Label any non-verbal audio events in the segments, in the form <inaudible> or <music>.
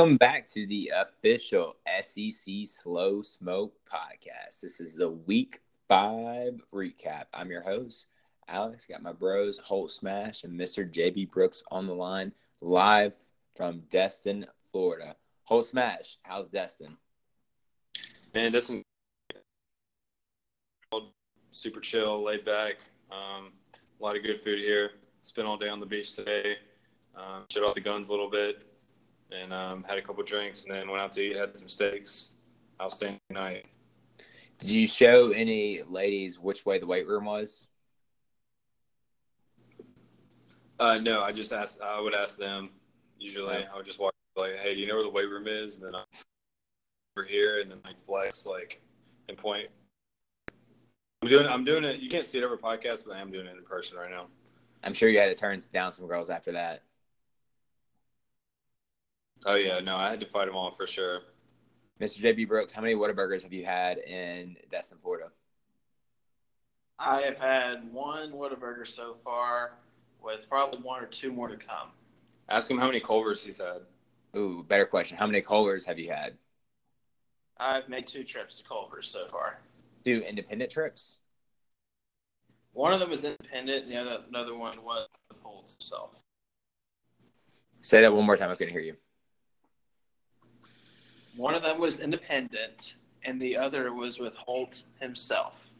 Welcome back to the official SEC Slow Smoke podcast. This is the week five recap. I'm your host, Alex. Got my bros, Holt Smash and Mr. JB Brooks on the line live from Destin, Florida. Holt Smash, how's Destin? Man, Destin, super chill, laid back. Um, a lot of good food here. Spent all day on the beach today. Um, shut off the guns a little bit and um, had a couple drinks, and then went out to eat, had some steaks. Outstanding night. Did you show any ladies which way the weight room was? Uh, no, I just asked. I would ask them. Usually, I would just walk like, "Hey, do you know where the weight room is?" And then I'm over here, and then like flex like and point. I'm doing. I'm doing it. You can't see it over podcast, but I am doing it in person right now. I'm sure you had to turn down some girls after that. Oh yeah, no, I had to fight them all for sure. Mr. JB Brooks, how many Whataburgers have you had in Destin, Florida? I have had one Whataburger so far, with probably one or two more to come. Ask him how many Culvers he's had. Ooh, better question. How many Culvers have you had? I've made two trips to Culver's so far. Two independent trips? One of them was independent, and the other another one was the Holt itself. Say that one more time. I couldn't hear you. One of them was independent, and the other was with Holt himself.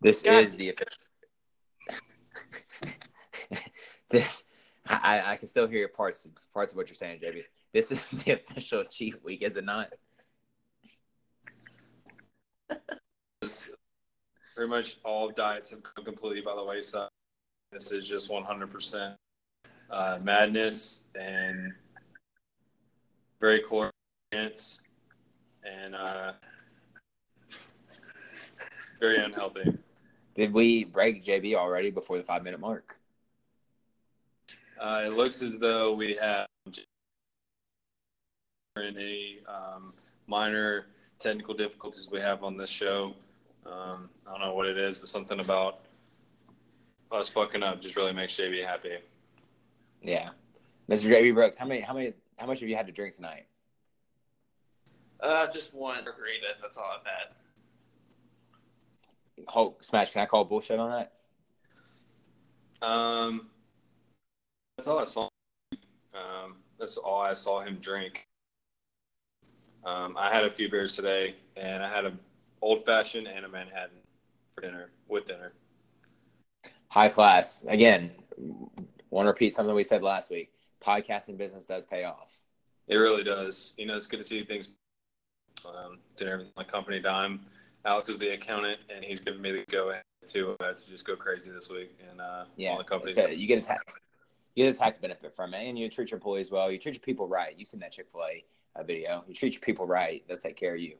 This God. is the official. <laughs> this, I, I can still hear parts parts of what you're saying, JB. This is the <laughs> official cheat week, is it not? Pretty much all diets have come completely by the wayside. This is just 100% uh, madness and very dense and uh, very unhealthy. Did we break JB already before the five minute mark? Uh, it looks as though we have any um, minor technical difficulties we have on this show. Um, I don't know what it is, but something about us fucking up just really makes JB happy. Yeah, Mr. JB Brooks, how many how many how much have you had to drink tonight? Uh, just one margarita. That's all I've had. Holt Smash, can I call bullshit on that? Um, that's all I saw. Um, that's all I saw him drink. Um, I had a few beers today, and I had a old fashioned and a Manhattan for dinner with dinner. High class. Again, want to repeat something we said last week. Podcasting business does pay off. It really does. You know, it's good to see things um, doing everything on company dime. Alex is the accountant, and he's giving me the go ahead to uh, to just go crazy this week. And uh, Yeah, all the companies. okay, you get a tax, you get a tax benefit from it, and you treat your employees well. You treat your people right. You've seen that Chick Fil A uh, video? You treat your people right, they'll take care of you.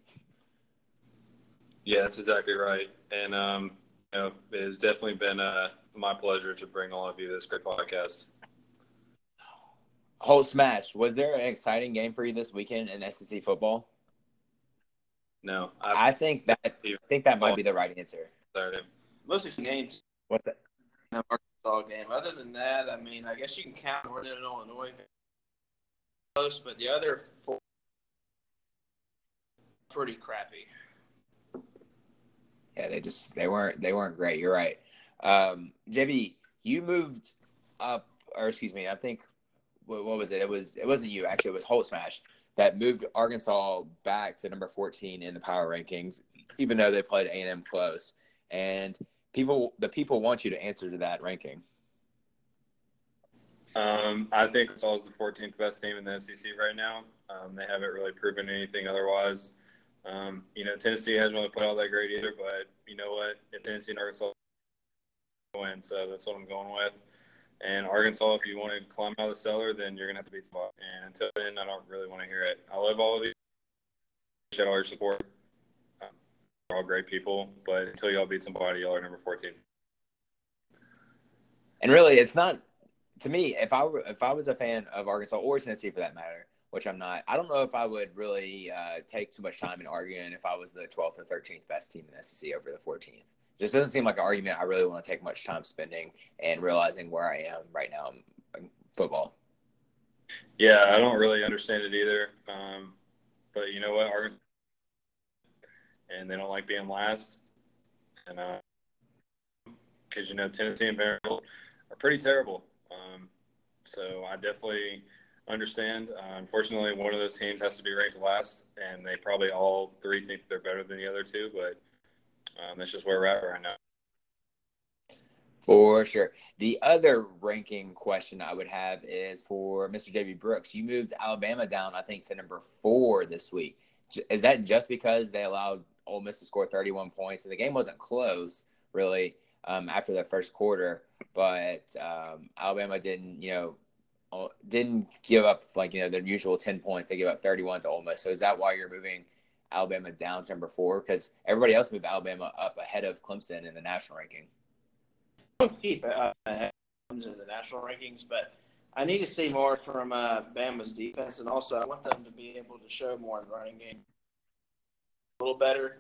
Yeah, that's exactly right. And um, you know, it has definitely been uh, my pleasure to bring all of you this great podcast. Holt Smash. Was there an exciting game for you this weekend in SEC football? No, I, I think that I think that might be the right answer. Saturday. Most of the games What's that? in the Arkansas game. Other than that, I mean, I guess you can count Northern Illinois close, but the other four pretty crappy. Yeah, they just they weren't they weren't great. You're right. Um, JB, you moved up, or excuse me, I think what, what was it? It was it wasn't you actually. It was Holt Smash that moved Arkansas back to number 14 in the power rankings, even though they played A&M close. And people, the people want you to answer to that ranking. Um, I think it's always the 14th best team in the SEC right now. Um, they haven't really proven anything otherwise. Um, you know, Tennessee hasn't really played all that great either, but you know what? If Tennessee and Arkansas win, so that's what I'm going with. And Arkansas, if you want to climb out of the cellar, then you're gonna have to beat the. And until then, I don't really want to hear it. I love all of you. Appreciate all your support. You're all great people, but until y'all beat somebody, y'all are number 14. And really, it's not to me. If I if I was a fan of Arkansas or Tennessee for that matter, which I'm not, I don't know if I would really uh, take too much time in arguing if I was the 12th or 13th best team in SEC over the 14th just doesn't seem like an argument I really want to take much time spending and realizing where I am right now in football. Yeah, I don't really understand it either. Um, but you know what? And they don't like being last. And because, uh, you know, Tennessee and Vanderbilt are pretty terrible. Um, so I definitely understand. Uh, unfortunately, one of those teams has to be ranked last, and they probably all three think they're better than the other two. But um, that's just where we're at right now. For sure. The other ranking question I would have is for Mr. JB Brooks. You moved Alabama down, I think, to number four this week. Is that just because they allowed Ole Miss to score 31 points? And the game wasn't close, really, um, after the first quarter. But um, Alabama didn't, you know, didn't give up like you know their usual 10 points. They gave up 31 to Ole Miss. So is that why you're moving Alabama down to number four because everybody else moved Alabama up ahead of Clemson in the national ranking. Keep uh, in the national rankings, but I need to see more from uh, Bama's defense, and also I want them to be able to show more in the running game a little better.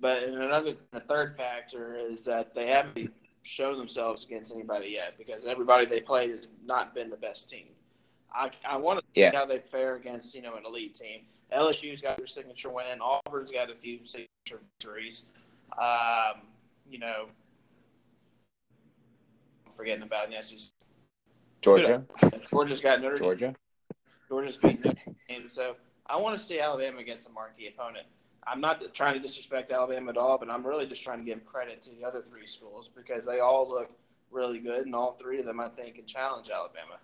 But another, the third factor is that they haven't shown themselves against anybody yet because everybody they played has not been the best team. I, I want to see yeah. how they fare against you know an elite team. LSU's got their signature win. Auburn's got a few signature victories. Um, you know, I'm forgetting about the SEC. Georgia. Georgia's got Notre Georgia. Georgia's beating Notre Dame. So I want to see Alabama against a marquee opponent. I'm not trying to disrespect Alabama at all, but I'm really just trying to give credit to the other three schools because they all look really good, and all three of them, I think, can challenge Alabama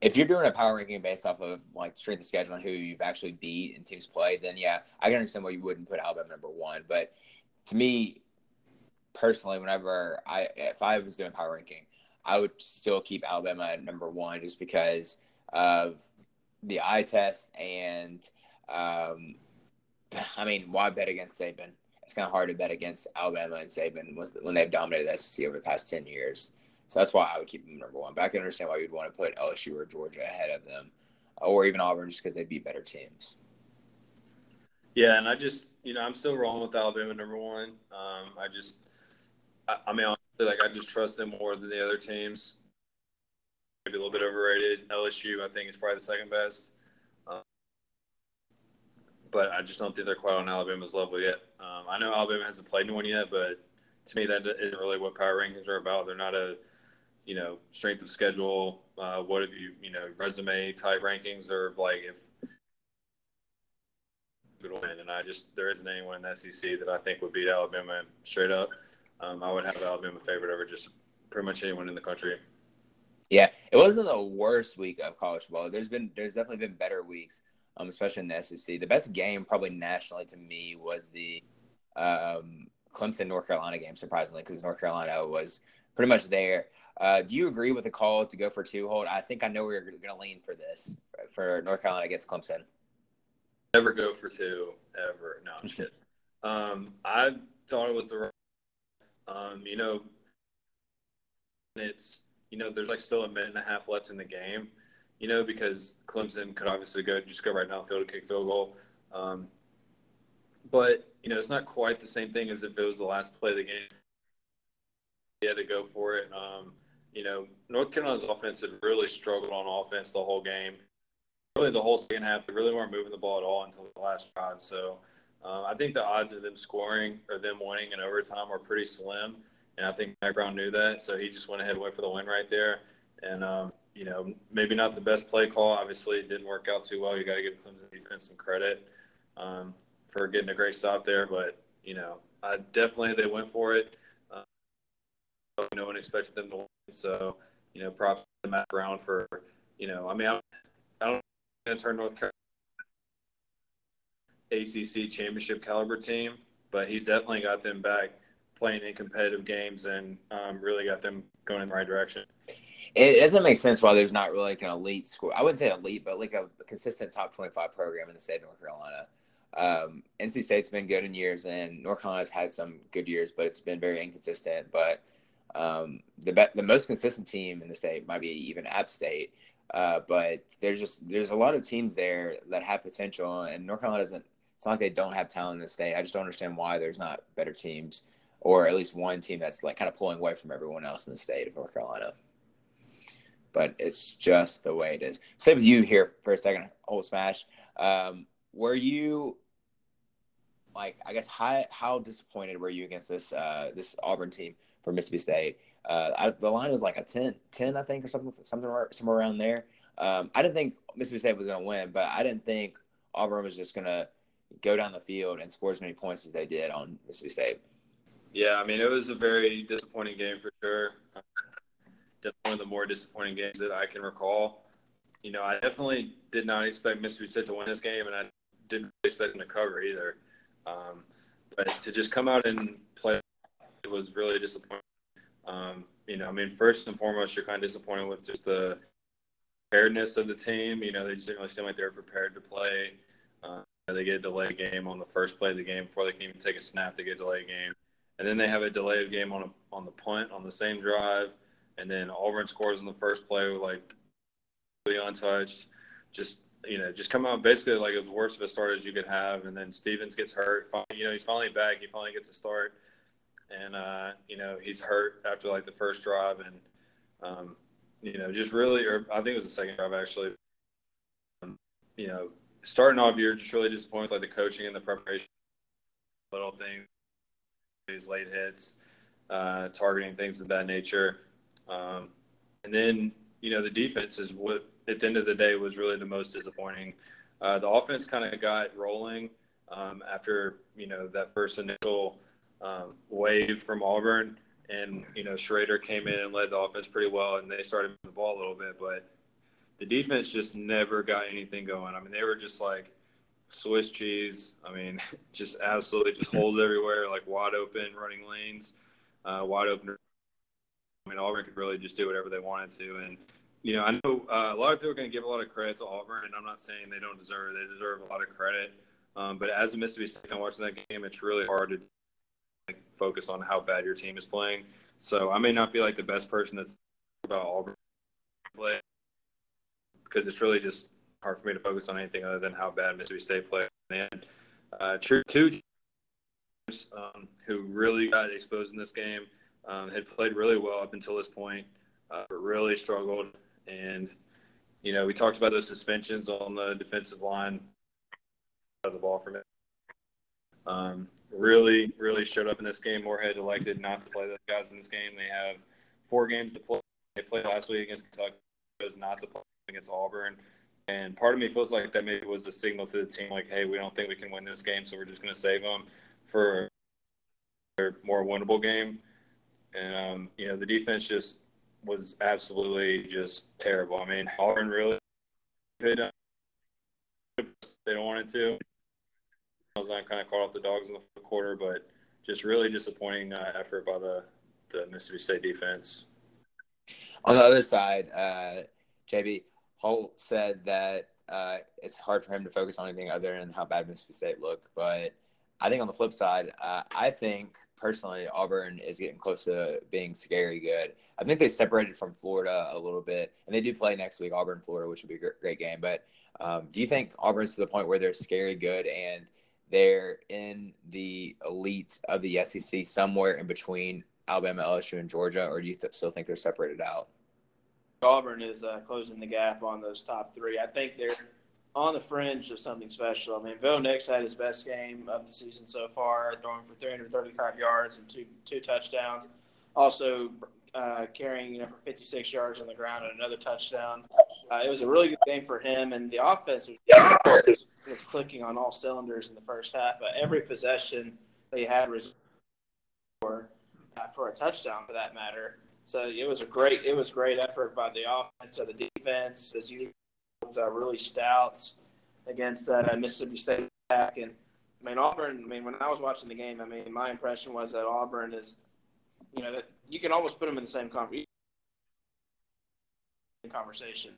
if you're doing a power ranking based off of like strength of schedule and who you've actually beat and teams played, then yeah, I can understand why you wouldn't put Alabama number one. But to me, personally, whenever I if I was doing power ranking, I would still keep Alabama at number one just because of the eye test and um, <sighs> I mean, why bet against Saban? It's kind of hard to bet against Alabama and Saban when they've dominated the SEC over the past ten years. So that's why I would keep them number one. But I can understand why you'd want to put LSU or Georgia ahead of them, or even Auburn, just because they beat better teams. Yeah, and I just, you know, I'm still rolling with Alabama number one. Um, I just, I, I mean, honestly, like I just trust them more than the other teams. Maybe a little bit overrated. LSU, I think, is probably the second best. Um, but I just don't think they're quite on Alabama's level yet. Um, I know Alabama hasn't played one yet, but to me, that isn't really what power rankings are about. They're not a you know, strength of schedule, uh, what have you, you know, resume type rankings or like if. And I just, there isn't anyone in the SEC that I think would beat Alabama straight up. Um, I would have Alabama favored over just pretty much anyone in the country. Yeah, it wasn't the worst week of college football. There's been, there's definitely been better weeks, um, especially in the SEC. The best game, probably nationally to me, was the um, Clemson North Carolina game. Surprisingly, because North Carolina was pretty much there. Uh, do you agree with the call to go for two Holt? I think I know we're going to lean for this for North Carolina against Clemson. Never go for two ever. No, I'm kidding. <laughs> Um, I thought it was the right. Um, you know, it's you know there's like still a minute and a half left in the game. You know because Clemson could obviously go just go right now field a kick field goal. Um, but you know it's not quite the same thing as if it was the last play of the game. He had to go for it. Um, you know, North Carolina's offense had really struggled on offense the whole game. Really, the whole second half, they really weren't moving the ball at all until the last drive. So, Um, I think the odds of them scoring or them winning in overtime are pretty slim, and I think Mack Brown knew that, so he just went ahead and went for the win right there. And um, you know, maybe not the best play call. Obviously, it didn't work out too well. You got to give Clemson defense some credit um, for getting a great stop there, but you know, I definitely they went for it. Uh, no one expected them to win, so you know, props to Mack Brown for you know, I mean, I, I don't going to turn North Carolina ACC championship caliber team, but he's definitely got them back playing in competitive games and um, really got them going in the right direction. It doesn't make sense why there's not really like an elite school. I wouldn't say elite, but like a consistent top 25 program in the state of North Carolina. Um, NC State's been good in years, and North Carolina's had some good years, but it's been very inconsistent. But um, the be- the most consistent team in the state might be even App State. Uh, but there's just there's a lot of teams there that have potential, and North Carolina doesn't. It's not like they don't have talent in the state. I just don't understand why there's not better teams, or at least one team that's like kind of pulling away from everyone else in the state of North Carolina. But it's just the way it is. Stay with you here for a second, Holt Smash. Um, were you like I guess how how disappointed were you against this uh, this Auburn team for Mississippi State? Uh, I, the line was like a 10, 10, I think, or something, something somewhere around there. Um, I didn't think Mississippi State was going to win, but I didn't think Auburn was just going to go down the field and score as many points as they did on Mississippi State. Yeah, I mean, it was a very disappointing game for sure. Definitely one of the more disappointing games that I can recall. You know, I definitely did not expect Mississippi State to win this game, and I didn't expect them to cover either. Um, but to just come out and play, it was really disappointing. Um, you know, I mean, first and foremost, you're kind of disappointed with just the preparedness of the team. You know, they just didn't really seem like they were prepared to play. Uh, they get a delay game on the first play of the game before they can even take a snap. They get a delay game, and then they have a delay game on a, on the punt on the same drive, and then Auburn scores on the first play with like really untouched. Just you know, just come out basically like as worst of a start as you could have, and then Stevens gets hurt. You know, he's finally back. He finally gets a start and uh, you know he's hurt after like the first drive, and um, you know just really, or I think it was the second drive actually. Um, you know, starting off, you're just really disappointed like the coaching and the preparation, little things, these late hits, uh, targeting things of that nature, um, and then you know the defense is what at the end of the day was really the most disappointing. Uh, the offense kind of got rolling um, after you know that first initial um, wave from Auburn, and you know Shrader came in and led the offense pretty well, and they started the ball a little bit, but the defense just never got anything going. I mean, they were just like Swiss cheese. I mean, <laughs> just absolutely just holes <laughs> everywhere, like wide open running lanes, uh, wide open. I mean, Auburn could really just do whatever they wanted to, and you know, I know uh, a lot of people are going to give a lot of credit to Auburn, and I'm not saying they don't deserve it. They deserve a lot of credit. Um, but as a Mississippi State fan watching that game, it's really hard to focus on how bad your team is playing. So I may not be like the best person that's about Auburn play because it's really just hard for me to focus on anything other than how bad Mississippi State played. And uh, two um, who really got exposed in this game um, had played really well up until this point, uh, but really struggled. And you know, we talked about those suspensions on the defensive line of the ball from it. Um, really, really showed up in this game. Moorhead elected not to play those guys in this game. They have four games to play. They played last week against Kentucky, chose not to play against Auburn. And part of me feels like that maybe was a signal to the team, like, hey, we don't think we can win this game, so we're just going to save them for a more winnable game. And, um, you know, the defense just was absolutely just terrible. I mean, Auburn really, they don't want it to. I kind of caught off the dogs in the fourth quarter, but just really disappointing uh, effort by the, the Mississippi State defense. On the other side, uh, JB Holt said that uh, it's hard for him to focus on anything other than how bad Mississippi State looked. But I think on the flip side, uh, I think personally Auburn is getting close to being scary good. I think they separated from Florida a little bit, and they do play next week, Auburn, Florida, which would be a great game. But um, do you think Auburn's to the point where they're scary good and – they're in the elite of the SEC, somewhere in between Alabama, LSU, and Georgia, or do you th- still think they're separated out? Auburn is uh, closing the gap on those top three. I think they're on the fringe of something special. I mean, Bo Nix had his best game of the season so far, throwing for 335 yards and two two touchdowns. Also uh, carrying you know for 56 yards on the ground and another touchdown. Uh, it was a really good game for him, and the offense was, was clicking on all cylinders in the first half. Uh, every possession they had was for uh, for a touchdown, for that matter. So it was a great it was great effort by the offense. So the defense, as you uh, really stout against that uh, Mississippi State back And I mean, Auburn. I mean, when I was watching the game, I mean, my impression was that Auburn is, you know, that you can almost put them in the same conversation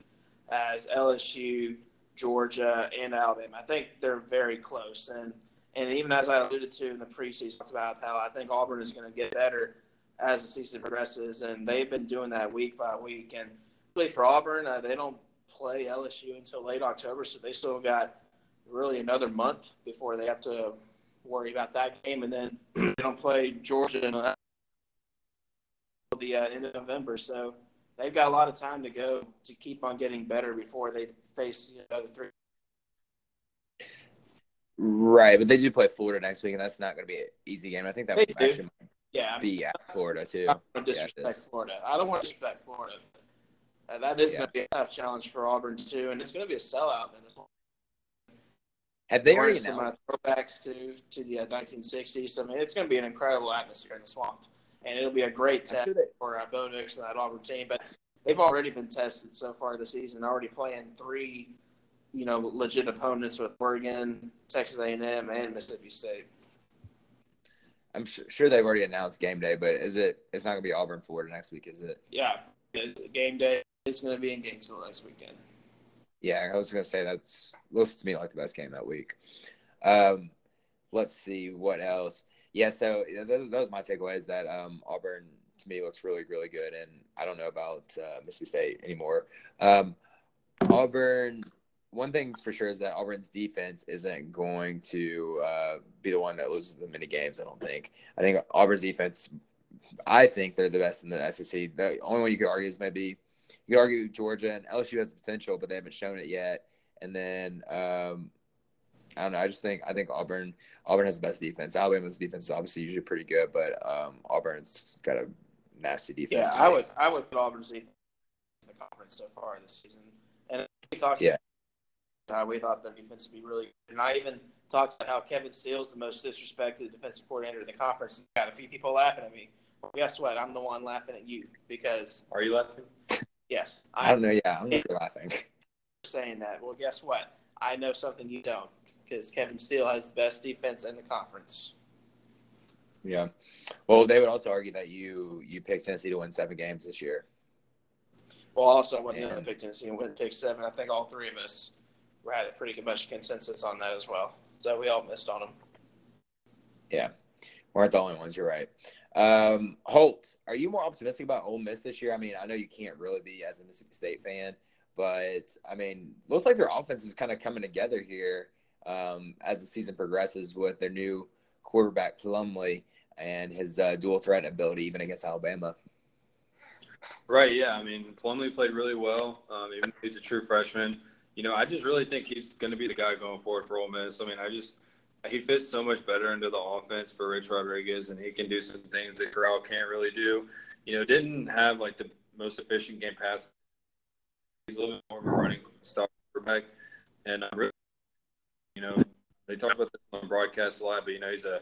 as LSU, Georgia, and Alabama. I think they're very close. And and even as I alluded to in the preseason, about how I think Auburn is going to get better as the season progresses, and they've been doing that week by week. And really for Auburn, uh, they don't play LSU until late October, so they still got really another month before they have to worry about that game, and then <clears throat> they don't play Georgia the uh, end of November. So they've got a lot of time to go to keep on getting better before they face you know, the three. Right, but they do play Florida next week, and that's not going to be an easy game. I think that They would do. actually Yeah, be at Florida too. I don't want to Yeah, disrespect is. Florida. I don't want to disrespect Florida. Uh, that is Yeah. going to be a tough challenge for Auburn too, and it's going to be a sellout in this one. Have they already some uh, throwbacks to to the uh, 1960s. I mean, it's going to be an incredible atmosphere in the swamp, and it'll be a great test for uh, Bo Nix and that Auburn team. But they've already been tested so far this season, already playing three, you know, legit opponents with Oregon, Texas A&M, and Mississippi State. I'm sure, sure they've already announced game day, but is it? It's not going to be Auburn Florida next week, is it? Yeah, game day is going to be in Gainesville next weekend. Yeah, I was going to say that's looks to me like the best game that week. Um, let's see what else. Yeah, so those, those my takeaways. That um, Auburn to me looks really, really good, and I don't know about uh, Mississippi State anymore. Um, Auburn. One thing's for sure is that Auburn's defense isn't going to uh, be the one that loses the many games. I don't think. I think Auburn's defense. I think they're the best in the SEC. The only one you could argue is maybe you could argue Georgia and LSU has the potential, but they haven't shown it yet. And then um, I don't know. I just think I think Auburn Auburn has the best defense. Alabama's defense is obviously usually pretty good, but um, Auburn's got a nasty defense. Yeah, I me. would I would put Auburn's defense in the conference so far this season. And we talked Yeah. about how we thought their defense would be really good. And I even talked about how Kevin Steele's the most disrespected defensive coordinator in the conference. Got a few people laughing at me. Well, guess what? I'm the one laughing at you because Are you laughing? yes, I don't know. Yeah, I'm not laughing. saying that. Well, guess what? I know something you don't because Kevin Steele has the best defense in the conference. Yeah. Well, they would also argue that you you picked Tennessee to win seven games this year. Well, also, I wasn't going to pick Tennessee and win pick seven. I think all three of us were had a pretty good much consensus on that as well. So we all missed on them. Yeah, We weren't the only ones. You're right. Um, Holt, are you more optimistic about Ole Miss this year? I mean, I know you can't really be as a Mississippi State fan, but I mean, looks like their offense is kind of coming together here um, as the season progresses with their new quarterback Plumlee and his uh, dual threat ability, even against Alabama. Right. Yeah. I mean, Plumlee played really well. Um, even though he's a true freshman. You know, I just really think he's going to be the guy going forward for Ole Miss. I mean, I just he fits so much better into the offense for Rich Rodriguez, and he can do some things that Corral can't really do. You know, didn't have like the most efficient game pass. He's a little bit more of a running style quarterback, and uh, really, you know, they talk about this on broadcast a lot, but you know, he's a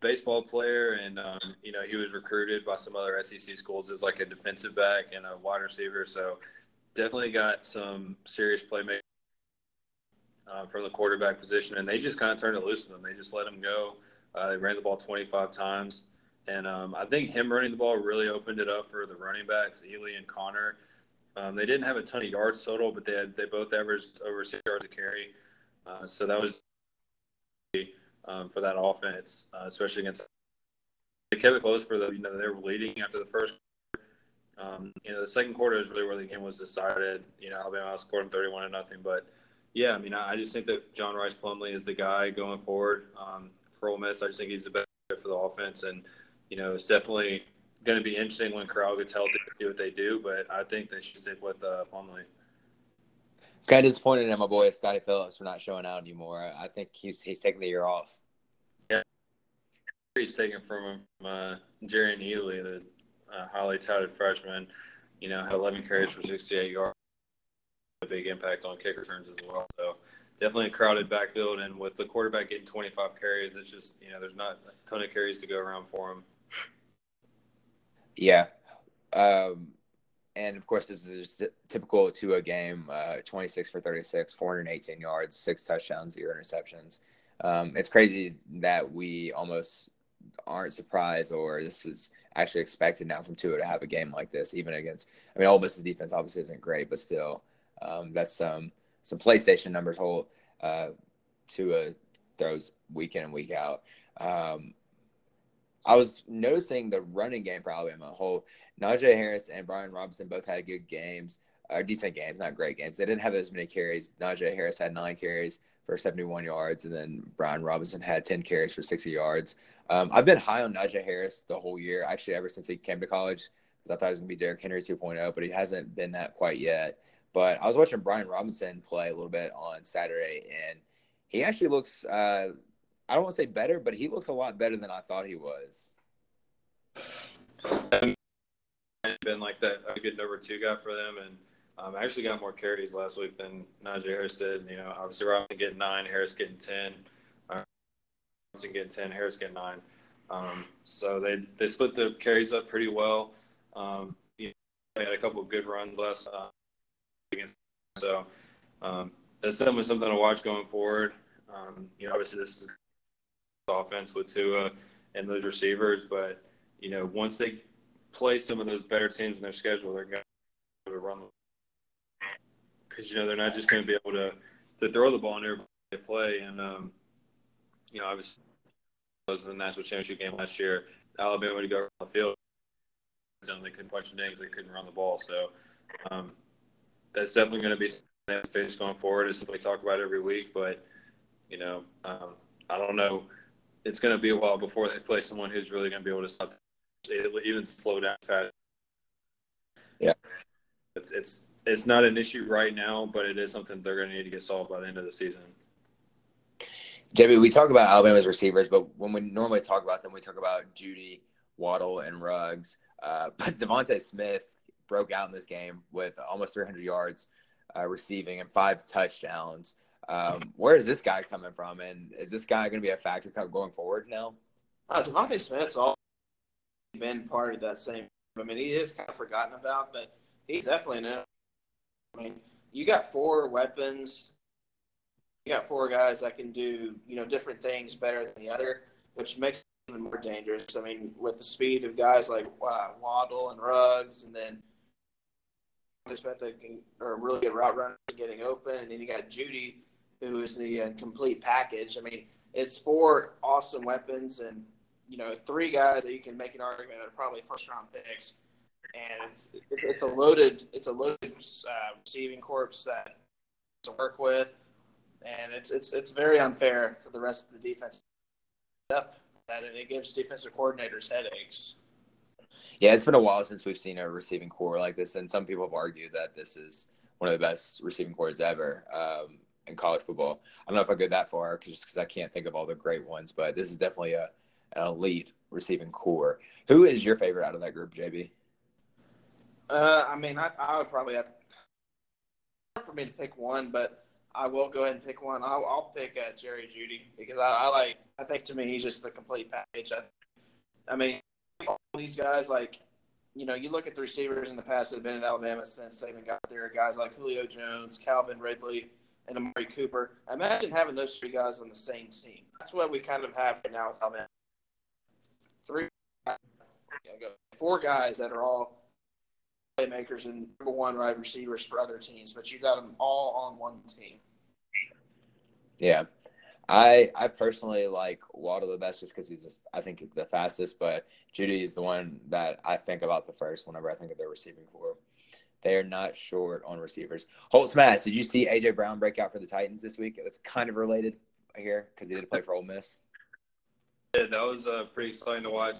baseball player, and um, you know, he was recruited by some other SEC schools as like a defensive back and a wide receiver. So definitely got some serious playmaking uh, from the quarterback position, and they just kind of turned it loose with him. They just let him go. Uh, they ran the ball 25 times, and um, I think him running the ball really opened it up for the running backs, Ealy and Conner. Um, they didn't have a ton of yards total, but they had they both averaged over six yards a carry. Uh, so that was um, for that offense, uh, especially against. They kept it close for the you know they were leading after the first. Um, you know the second quarter is really where the game was decided. You know Alabama scored them thirty-one to nothing, but yeah, I mean I, I just think that John Rhys Plumlee is the guy going forward um, for Ole Miss. I just think he's the best for the offense, and you know it's definitely going to be interesting when Corral gets healthy to see what they do. But I think they should stick with uh, Plumlee. Kind of disappointed in my boy Scottie Phillips for not showing out anymore. I think he's he's taking the year off. Yeah, he's taken from him from uh, Jerrion Ealy, the uh, highly touted freshman. You know, had 11 carries for 68 yards. A big impact on kick returns as well. So definitely a crowded backfield, and with the quarterback getting 25 carries, it's just you know there's not a ton of carries to go around for him. Yeah, um, and of course this is typical to a game: uh, 26 for 36, 418 yards, six touchdowns, zero interceptions. Um, it's crazy that we almost aren't surprised, or this is actually expected now from Tua to have a game like this, even against. I mean, Ole Miss's defense obviously isn't great, but still, um, that's some some PlayStation numbers. Whole uh, Tua throws week in and week out. Um, I was noticing the running game for Alabama. Whole Najee Harris and Brian Robinson both had good games, or decent games, not great games. They didn't have as many carries. Najee Harris had nine carries for 71 yards, and then Brian Robinson had 10 carries for 60 yards. Um, I've been high on Najee Harris the whole year, actually, ever since he came to college, because I thought he was going to be Derrick Henry 2.0, but he hasn't been that quite yet. But I was watching Brian Robinson play a little bit on Saturday, and he actually looks, uh, I don't want to say better, but he looks a lot better than I thought he was. Been like that, a good number two guy for them, and um, I actually got more carries last week than Najee Harris did. You know, obviously Robinson getting nine, Harris getting ten. Robinson getting ten, Harris getting nine. Um, so they they split the carries up pretty well. Um, you know, they had a couple of good runs last. Uh, so um, that's definitely something to watch going forward. Um, you know, obviously this is offense with Tua and those receivers, but you know, once they play some of those better teams in their schedule, they're going to run because you know they're not just going to be able to to throw the ball in they play. And um, you know, obviously, was in the national championship game last year. Alabama to go around the field, and they couldn't punch the names, they couldn't run the ball. So um, that's definitely going to be face going forward. It's something we talk about every week, but you know, um, I don't know. It's going to be a while before they play someone who's really going to be able to stop, even slow down. Pat. Yeah, it's it's it's not an issue right now, but it is something they're going to need to get solved by the end of the season. JB, we talk about Alabama's receivers, but when we normally talk about them, we talk about Jeudy, Waddle, and Ruggs. Uh, <laughs> but DeVonta Smith broke out in this game with almost 300 yards uh, receiving and five touchdowns. Um, where is this guy coming from, and is this guy going to be a factor going forward now? Uh, DeVonta Smith's all been part of that same. I mean, he is kind of forgotten about, but he's definitely an I mean, you got four weapons. You got four guys that can do you know different things better than the other, which makes it even more dangerous. I mean, with the speed of guys like uh, Waddle and Ruggs, and then Smith are really good route runners getting open, and then you got Jeudy, who is the uh, complete package. I mean, it's four awesome weapons, and you know, three guys that you can make an argument that are probably first round picks and it's it's, it's a loaded it's a loaded uh, receiving corps that to work with, and it's it's it's very unfair for the rest of the defense. That it gives defensive coordinators headaches. Yeah, it's been a while since we've seen a receiving corps like this, and some people have argued that this is one of the best receiving corps ever um, in college football. I don't know if I go that far, just because I can't think of all the great ones, but this is definitely a an elite receiving core. Who is your favorite out of that group, JB? Uh, I mean, I, I would probably have for me to pick one, but I will go ahead and pick one. I'll, I'll pick uh, Jerry Jeudy because I, I, like. I think to me he's just the complete package. I, I mean, all these guys like, you know, you look at the receivers in the past that have been in Alabama since they even got there. Guys like Julio Jones, Calvin Ridley, and Amari Cooper. Imagine having those three guys on the same team. That's what we kind of have right now with Alabama. Three, four guys that are all playmakers and number one wide receivers for other teams, but you got them all on one team. Yeah. I I personally like Waddle the best just because he's I think the fastest, but Jeudy is the one that I think about the first whenever I think of their receiving corps. They are not short on receivers. Holt Smash, did you see AJ Brown break out for the Titans this week? That's kind of related here because he did play for Ole Miss. Yeah, that was uh, pretty exciting to watch.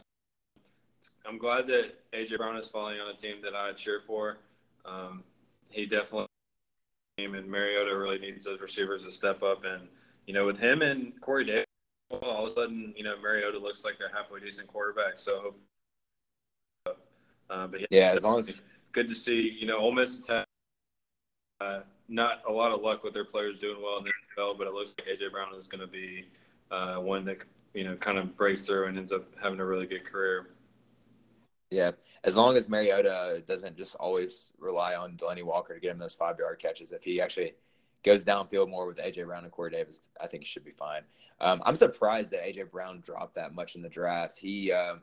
I'm glad that AJ Brown is falling on a team that I cheer for. Um, he definitely and Mariota really needs those receivers to step up. And you know, with him and Corey Davis, all of a sudden, you know, Mariota looks like a halfway decent quarterback. So, uh, but yeah, Yeah, as long as good to see. You know, Ole Miss has had uh, not a lot of luck with their players doing well in the NFL, but it looks like AJ Brown is going to be uh, one that you know kind of breaks through and ends up having a really good career. yeah, as long as Mariota doesn't just always rely on Delanie Walker to get him those five yard catches, if he actually goes downfield more with AJ Brown and Corey Davis, I think he should be fine. Um, I'm surprised that AJ Brown dropped that much in the drafts. He, um,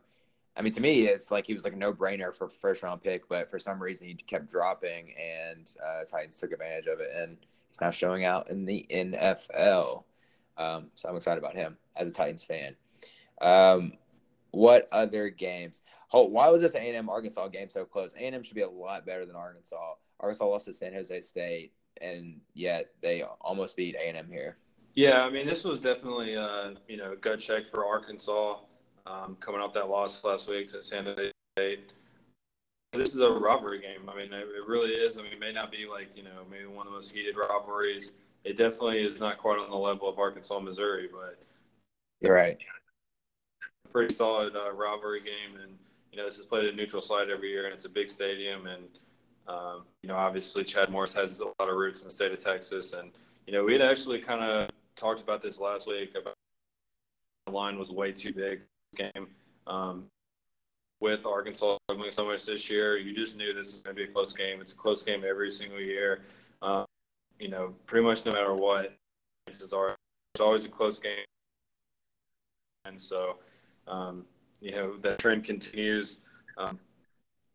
I mean, to me, it's like he was like a no brainer for first round pick, but for some reason he kept dropping, and uh, Titans took advantage of it, and he's now showing out in the NFL. Um, so I'm excited about him as a Titans fan. Um, what other games? Oh, why was this A&M Arkansas game so close? A&M should be a lot better than Arkansas. Arkansas lost to San Jose State, and yet they almost beat A&M here. Yeah, I mean, this was definitely uh, you know a gut check for Arkansas um, coming off that loss last week to San Jose State. This is a rivalry game. I mean, it, it really is. I mean, it may not be like you know maybe one of the most heated rivalries. It definitely is not quite on the level of Arkansas Missouri, but You're right. pretty solid uh, rivalry game. And you know, this is played at a neutral site every year, and it's a big stadium. And um, you know, obviously, Chad Morris has a lot of roots in the state of Texas. And you know, we had actually kind of talked about this last week about the line was way too big game. Um, with Arkansas struggling so much this year, you just knew this was going to be a close game. It's a close game every single year. Um, you know, pretty much no matter what, chances are it's always a close game. And so, um, you know, that trend continues. Um,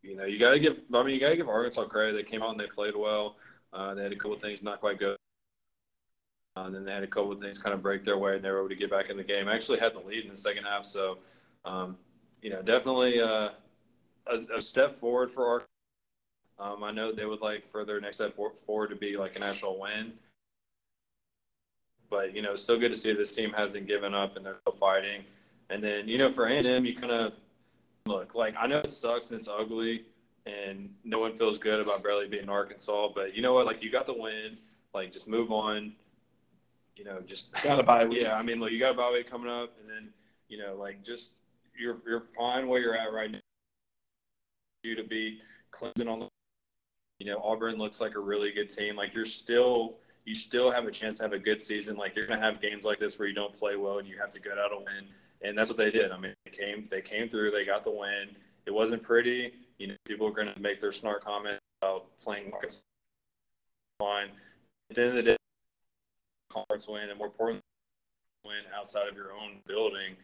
you know, you got to give. I mean, you got to give Arkansas credit. They came out and they played well. Uh, they had a couple things not quite good. And then they had a couple of things kind of break their way, and they were able to get back in the game. I Actually, had the lead in the second half. So, um, you know, definitely uh, a, a step forward for Arkansas. Um, I know they would like for their next step forward to be like an actual win. But you know, it's still good to see this team hasn't given up and they're still fighting. And then you know, for A and M, you kind of look like I know it sucks and it's ugly, and no one feels good about barely beating Arkansas. But you know what? Like you got the win. Like just move on. You know, just Got a bye week. Yeah, I mean, look, you got a bye week coming up, and then you know, like just you're you're fine where you're at right now. You to be Clemson on the, you know, Auburn looks like a really good team. Like you're still you still have a chance to have a good season. Like you're gonna have games like this where you don't play well and you have to get out a win, and that's what they did. I mean, they came they came through, they got the win. It wasn't pretty. You know, people are gonna make their snark comments about playing Arkansas line. At the end of the day, conference win, and more importantly, win outside of your own building.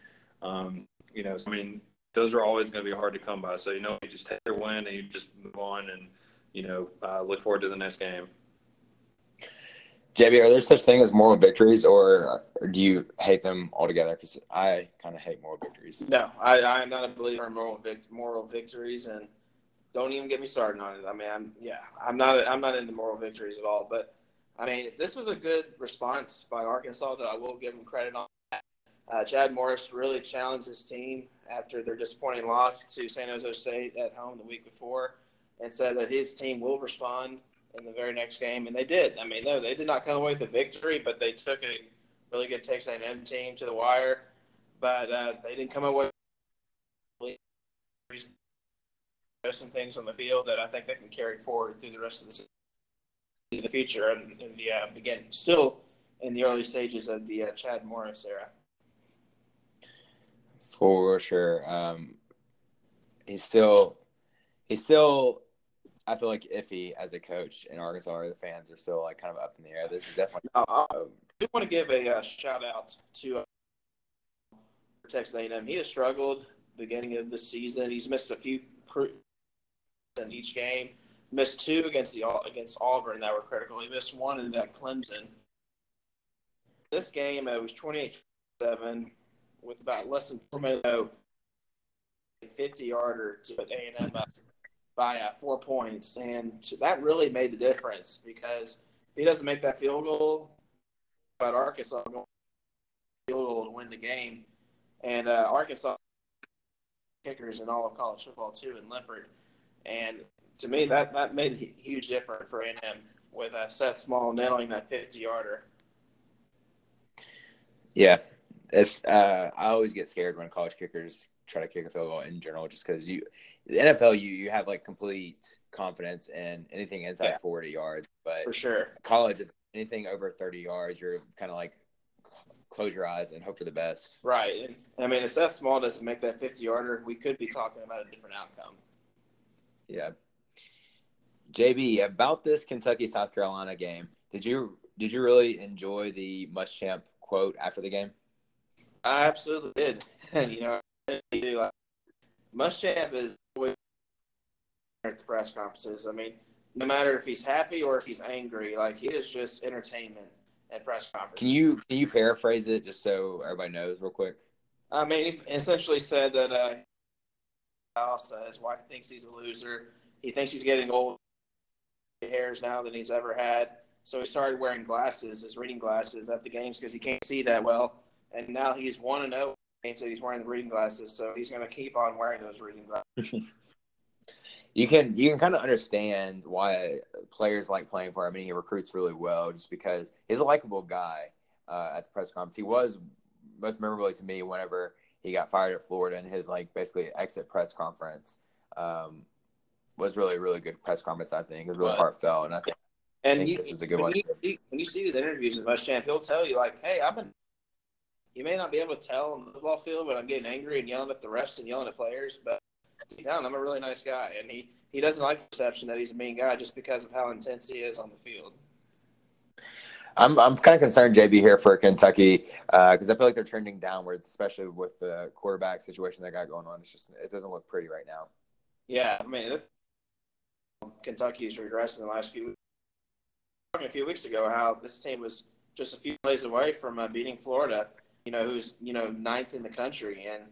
Um, you know, so, I mean, those are always going to be hard to come by. So you know, you just take your win and you just move on, and you know, uh, look forward to the next game. JB, are there such thing as moral victories, or, or do you hate them altogether? Because I kind of hate moral victories. No, I, I'm not a believer in moral vic- moral victories, and don't even get me started on it. I mean, I'm yeah, I'm not I'm not into moral victories at all. But I mean, this was a good response by Arkansas, though I will give them credit on that. Uh, Chad Morris really challenged his team after their disappointing loss to San Jose State at home the week before, and said that his team will respond in the very next game, and they did. I mean, no, they did not come away with a victory, but they took a really good Texas A&M team to the wire. But uh, they didn't come away with some things on the field that I think they can carry forward through the rest of the season, the future, and, and yeah, begin still in the early stages of the uh, Chad Morris era. For sure. Um, he's still, he's still. I feel like iffy as a coach in Arkansas. Or the fans are still like kind of up in the air. This is definitely. I, I do want to give a uh, shout out to uh, Texas A&M. He has struggled beginning of the season. He's missed a few cru- in each game. Missed two against the against Auburn that were critical. He missed one in that Clemson. This game it was 28-7 with about less than four minutes. a 50 yarder to put A&M up by uh, four points, and that really made the difference because if he doesn't make that field goal, but Arkansas going field goal to win the game, and uh, Arkansas kickers in all of college football too, and Limpert, and to me that that made a huge difference for A&M with uh, Seth Small nailing that 50 yarder. Yeah, it's. Uh, I always get scared when college kickers try to kick a field goal in general, just because you, the NFL, you you have like complete confidence in anything inside Yeah. 40 yards, but For sure. college, anything over 30 yards, you're kind of like close your eyes and hope for the best. Right. And, I mean, if Seth Small doesn't make that 50 yarder, we could be talking about a different outcome. Yeah. JB, about this Kentucky South Carolina game, did you did you really enjoy the Muschamp quote after the game? I absolutely did. <laughs> you know, do. Muschamp is always at the press conferences. I mean, no matter if he's happy or if he's angry, like he is just entertainment at press conferences. Can you can you paraphrase it just so everybody knows real quick? I mean, he essentially said that uh, his wife thinks he's a loser. He thinks he's getting old hairs now than he's ever had. So he started wearing glasses, his reading glasses, at the games because he can't see that well. And now he's one and zero. And so he's wearing the reading glasses, so he's going to keep on wearing those reading glasses. <laughs> You can you can kind of understand why players like playing for him. I mean, he recruits really well just because he's a likable guy uh, at the press conference. He was most memorably to me whenever he got fired at Florida and his like basically exit press conference um, was really really good press conference. I think it was really Right. heartfelt, and I think And think you, this was a good when one. You, when you see these interviews with Muschamp, he'll tell you like, "Hey, I've been." You may not be able to tell on the football field, but I'm getting angry and yelling at the refs and yelling at players. But down, I'm a really nice guy, and he he doesn't like the perception that he's a mean guy just because of how intense he is on the field. I'm I'm kind of concerned, JB, here for Kentucky uh, because I feel like they're trending downwards, especially with the quarterback situation they got going on. It's just it doesn't look pretty right now. Yeah, I mean, that's, Kentucky's regressed in the last few weeks. Talking a few weeks ago, how this team was just a few plays away from uh, beating Florida, you know, who's you know ninth in the country, and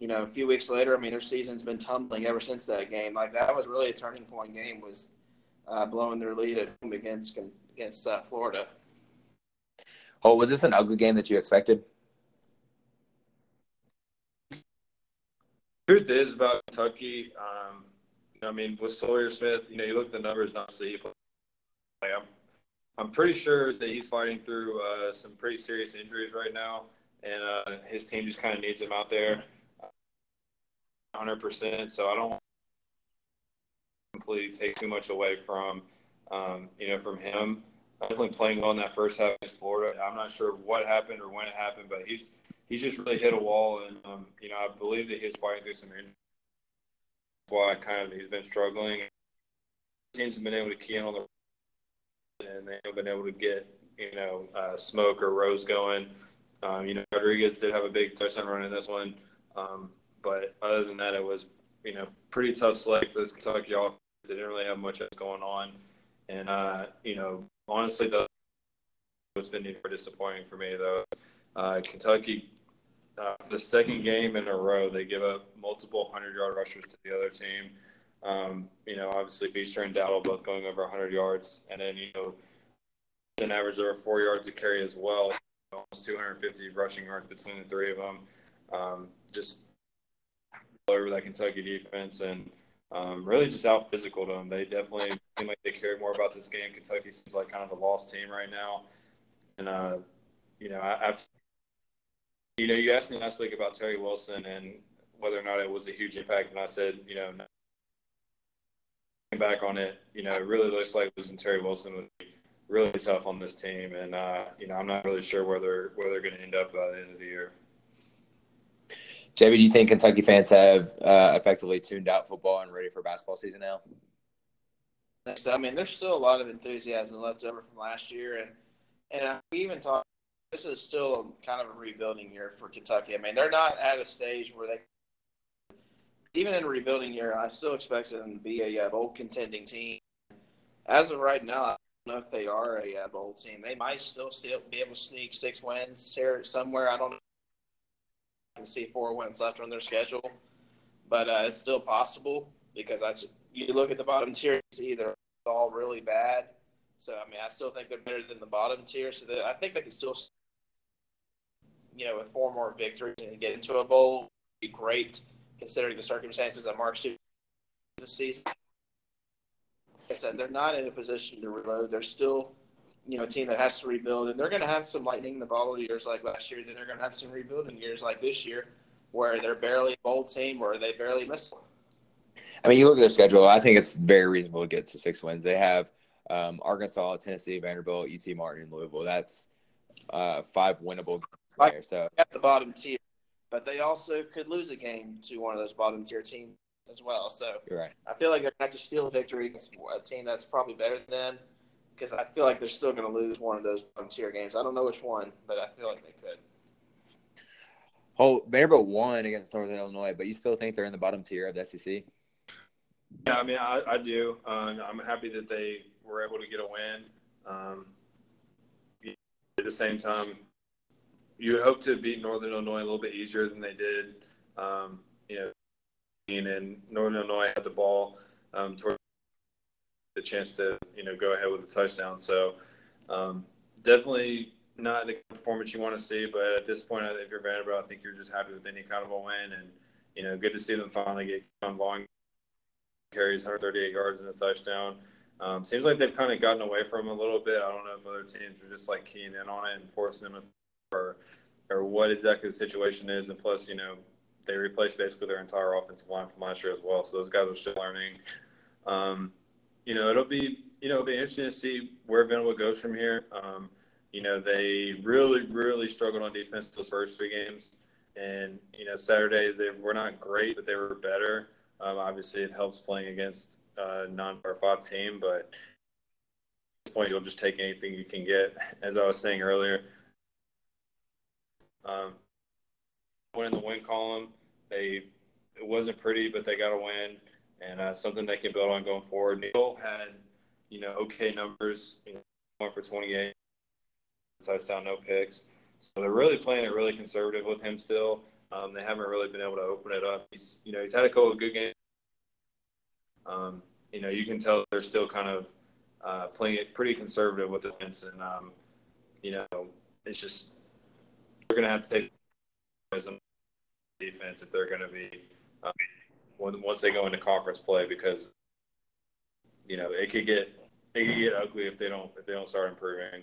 you know, a few weeks later, I mean, their season's been tumbling ever since that game. Like that was really a turning point game, was uh, blowing their lead at home against against uh, Florida. Oh, was this an ugly game that you expected? Truth is about Kentucky. Um, you know, I mean, with Sawyer Smith, you know, you look at the numbers, not see. Like, I'm, I'm pretty sure that he's fighting through uh, some pretty serious injuries right now, and uh, his team just kind of needs him out there, 100. percent So I don't completely take too much away from, um, you know, from him. Definitely playing on that first half against Florida. I'm not sure what happened or when it happened, but he's he's just really hit a wall, and um, you know I believe that he's fighting through some injuries. Why kind of he's been struggling. Teams have been able to key in on the and they've been able to get you know uh, Smoke or Rose going. Um, you know Rodriguez did have a big touchdown run in this one, um, but other than that, it was you know pretty tough slate for this Kentucky offense. They didn't really have much else going on, and uh, you know honestly, the it's been even disappointing for me though. Uh, Kentucky uh, the second game in a row, they give up multiple hundred-yard rushers to the other team. Um, you know, obviously Feaster and Dowdle both going over 100 yards, and then you know, an average over four yards a carry as well, almost 250 rushing yards between the three of them. Um, just over that Kentucky defense, and um, really just out physical to them. They definitely seem like they care more about this game. Kentucky seems like kind of a lost team right now, and uh, you know, I've you know, you asked me last week about Terry Wilson and whether or not it was a huge impact, and I said, you know, back on it, you know, it really looks like losing Terry Wilson would be really tough on this team, and uh, you know, I'm not really sure where they're where they're going to end up by the end of the year. JB, do you think Kentucky fans have uh, effectively tuned out football and ready for basketball season now? So, I mean, there's still a lot of enthusiasm left over from last year, and and uh, we even talked. This is still kind of a rebuilding year for Kentucky. I mean, they're not at a stage where they, even in a rebuilding year, I still expect them to be a uh, bowl contending team. As of right now, I don't know if they are a uh, bowl team. They might still still be able to sneak six wins here somewhere. I don't know. I can see four wins left on their schedule, but uh, it's still possible because I just you look at the bottom tier, see they're all really bad. So I mean, I still think they're better than the bottom tier. So I think they can still, you know, with four more victories and get into a bowl, would be great considering the circumstances that Mark Stoops this season. I said, they're not in a position to reload. They're still, you know, a team that has to rebuild, and they're going to have some lightning in the bottle years like last year. Then they're going to have some rebuilding years like this year, where they're barely a bowl team or they barely miss. I mean, you look at their schedule. I think it's very reasonable to get to six wins. They have um, Arkansas, Tennessee, Vanderbilt, UT Martin, and Louisville. That's uh, five winnable games there. So at the bottom tier, but they also could lose a game to one of those bottom tier teams as well. So you're right. I feel like they're going to have to steal a victory against a team that's probably better than them because I feel like they're still going to lose one of those bottom tier games. I don't know which one, but I feel like they could. Oh, Vanderbilt won against Northern Illinois, but you still think they're in the bottom tier of the SEC? Yeah, I mean, I, I do. Um, I'm happy that they were able to get a win. Um, at the same time, you would hope to beat Northern Illinois a little bit easier than they did. Um, you know, and Northern Illinois had the ball um, toward the chance to you know go ahead with a touchdown. So um, definitely not the performance you want to see, but at this point, if you're Vanderbilt, I think you're just happy with any kind of a win, and you know, good to see them finally get on long carries, 138 yards and a touchdown. Um, seems like they've kind of gotten away from him a little bit. I don't know if other teams are just like keying in on it and forcing them, or or what exactly the situation is. And plus, you know, they replaced basically their entire offensive line from last year as well. So those guys are still learning. Um, you know, it'll be you know it'll be interesting to see where Venable goes from here. Um, you know, they really really struggled on defense those first three games, and you know Saturday they were not great, but they were better. Um, obviously, it helps playing against a non-power five team, but at this point, you'll just take anything you can get. As I was saying earlier, um, in the win column, they it wasn't pretty, but they got a win, and uh, something they can build on going forward. Neal had, you know, okay numbers, you know, one for 28, touchdown, no picks. So they're really playing it really conservative with him still. Um, they haven't really been able to open it up. He's, you know, he's had a couple of good games. Um, you know, you can tell they're still kind of uh, playing it pretty conservative with defense, and um, you know, it's just they're going to have to take defense if they're going to be um, once they go into conference play because you know it could get it could get ugly if they don't if they don't start improving.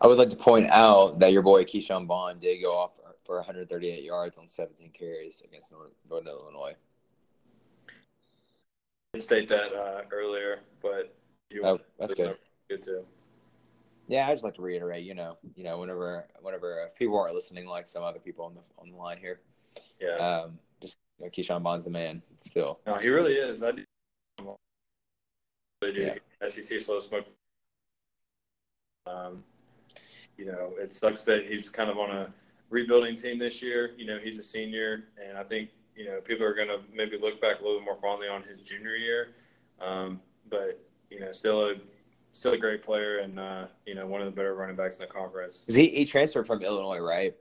I would like to point out that your boy Ke'Shawn Vaughn did go off for 138 yards on 17 carries against Northern Illinois. I state that uh, earlier, but you oh, that's good. Good too. Yeah, I just like to reiterate. You know, you know, whenever, whenever if people aren't listening, like some other people on the on the line here, yeah, um, just you know, Ke'Shawn Vaughn's the man. Still, no, he really is. I do. Yeah. SEC slow smoke. Um, you know, it sucks that he's kind of on a rebuilding team this year. You know, he's a senior, and I think you know people are going to maybe look back a little more fondly on his junior year. Um, but you know, still a still a great player, and uh, you know, one of the better running backs in the conference. He he transferred from Illinois, right?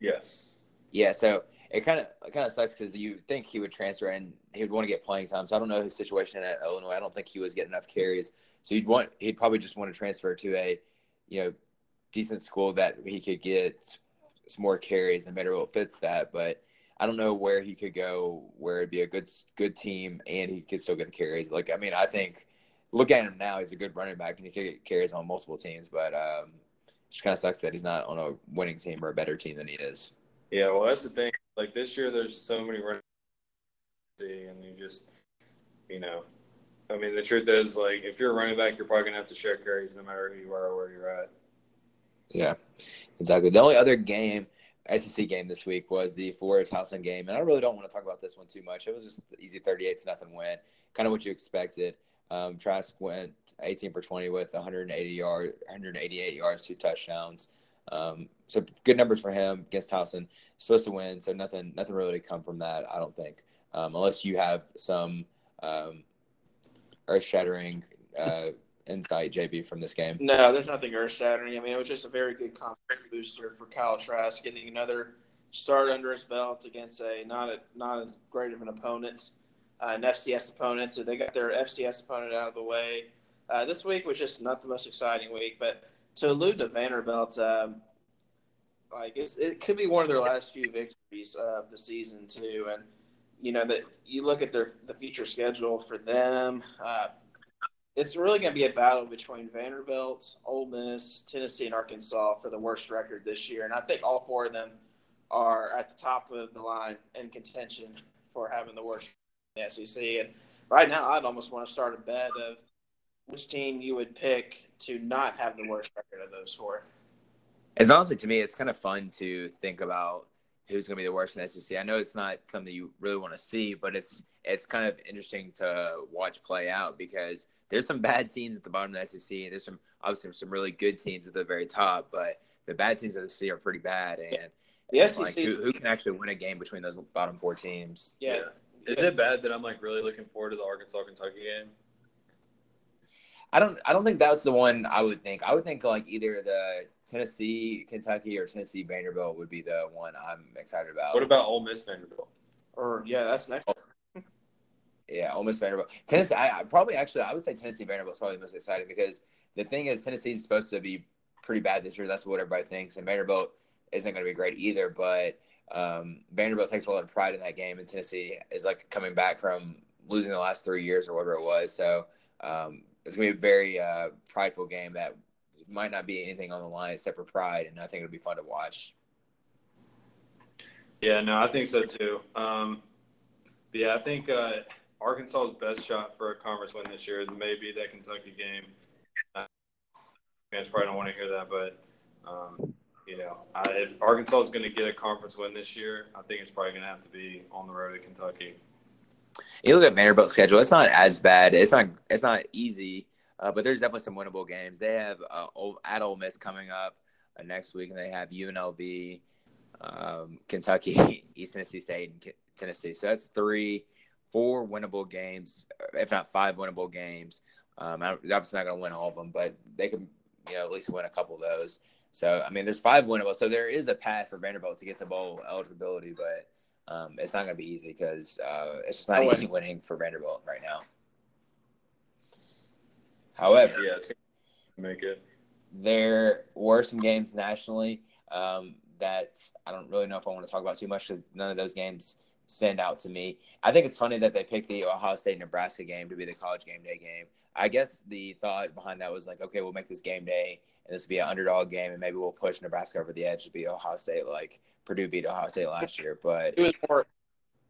Yes. Yeah. So it kind of it kind of sucks because you think he would transfer and he would want to get playing time. So I don't know his situation at Illinois. I don't think he was getting enough carries. So he'd want he'd probably just want to transfer to a you know decent school that he could get some more carries and Vanderbilt fits that. But I don't know where he could go where it'd be a good good team and he could still get the carries. Like I mean, I think look at him now; he's a good running back and he could get carries on multiple teams. But um, it just kind of sucks that he's not on a winning team or a better team than he is. Yeah, well, that's the thing. Like this year, there's so many running, backs, and you just, you know, I mean, the truth is, like, if you're a running back, you're probably gonna have to share carries no matter who you are or where you're at. Yeah, exactly. The only other game, SEC game this week was the Florida Towson game, and I really don't want to talk about this one too much. It was just easy 38 to nothing win, kind of what you expected. Um, Trask went 18 for 20 with 180 yards, 188 yards, two touchdowns. Um, so good numbers for him against Towson. Supposed to win, so nothing, nothing really to come from that. I don't think, um, unless you have some um, earth-shattering uh, insight, JB, from this game? No, there's nothing earth shattering. I mean, it was just a very good confidence booster for Kyle Trask, getting another start under his belt against a not a not as great of an opponent, uh, an FCS opponent. So they got their FCS opponent out of the way. Uh, this week was just not the most exciting week, but to allude to Vanderbilt, um, like it could be one of their last few victories of the season too, and you know that you look at their the future schedule for them. Uh, it's really going to be a battle between Vanderbilt, Ole Miss, Tennessee, and Arkansas for the worst record this year, and I think all four of them are at the top of the line in contention for having the worst in the SEC. And right now, I'd almost want to start a bet of which team you would pick to not have the worst record of those four. It's honestly to me, it's kind of fun to think about who's going to be the worst in the SEC. I know it's not something you really want to see, but it's it's kind of interesting to watch play out because there's some bad teams at the bottom of the SEC, and there's some obviously some really good teams at the very top, but the bad teams of the SEC are pretty bad, and the SEC like, who, who, can actually win a game between those bottom four teams? Yeah. yeah. Is it bad that I'm like really looking forward to the Arkansas Kentucky game? I don't. I don't think that's the one I would think. I would think like either the Tennessee Kentucky or Tennessee Vanderbilt would be the one I'm excited about. What about Ole Miss Vanderbilt? Or yeah, that's next. Yeah, Ole Miss Vanderbilt. Tennessee. I, I probably actually I would say Tennessee Vanderbilt is probably the most exciting because the thing is Tennessee's supposed to be pretty bad this year. That's what everybody thinks, and Vanderbilt isn't going to be great either. But um, Vanderbilt takes a lot of pride in that game, and Tennessee is like coming back from losing the last three years or whatever it was. So um, it's gonna be a very uh, prideful game that might not be anything on the line except for pride, and I think it'll be fun to watch. Yeah, no, I think so too. Um, yeah, I think uh, Arkansas's best shot for a conference win this year is maybe that Kentucky game. Uh, fans probably don't want to hear that, but um, you know, I, if Arkansas is going to get a conference win this year, I think it's probably going to have to be on the road to Kentucky you look at Vanderbilt's schedule; it's not as bad. It's not it's not easy, uh, but there's definitely some winnable games. They have uh, at Ole Miss coming up uh, next week, and they have UNLV, um, Kentucky, <laughs> East Tennessee State, and Tennessee. So that's three, four winnable games, if not five winnable games. Um, I'm obviously not going to win all of them, but they can, you know, at least win a couple of those. So I mean, there's five winnable. So there is a path for Vanderbilt to get to bowl eligibility, but um, it's not going to be easy because uh, it's just not easy winning for Vanderbilt right now. However, yeah, it's make it. There were some games nationally um, that I don't really know if I want to talk about too much because none of those games stand out to me. I think it's funny that they picked the Ohio State Nebraska game to be the college game day game. I guess the thought behind that was like, okay, we'll make this game day and this will be an underdog game, and maybe we'll push Nebraska over the edge to beat Ohio State like Purdue beat Ohio State last year. But it was more,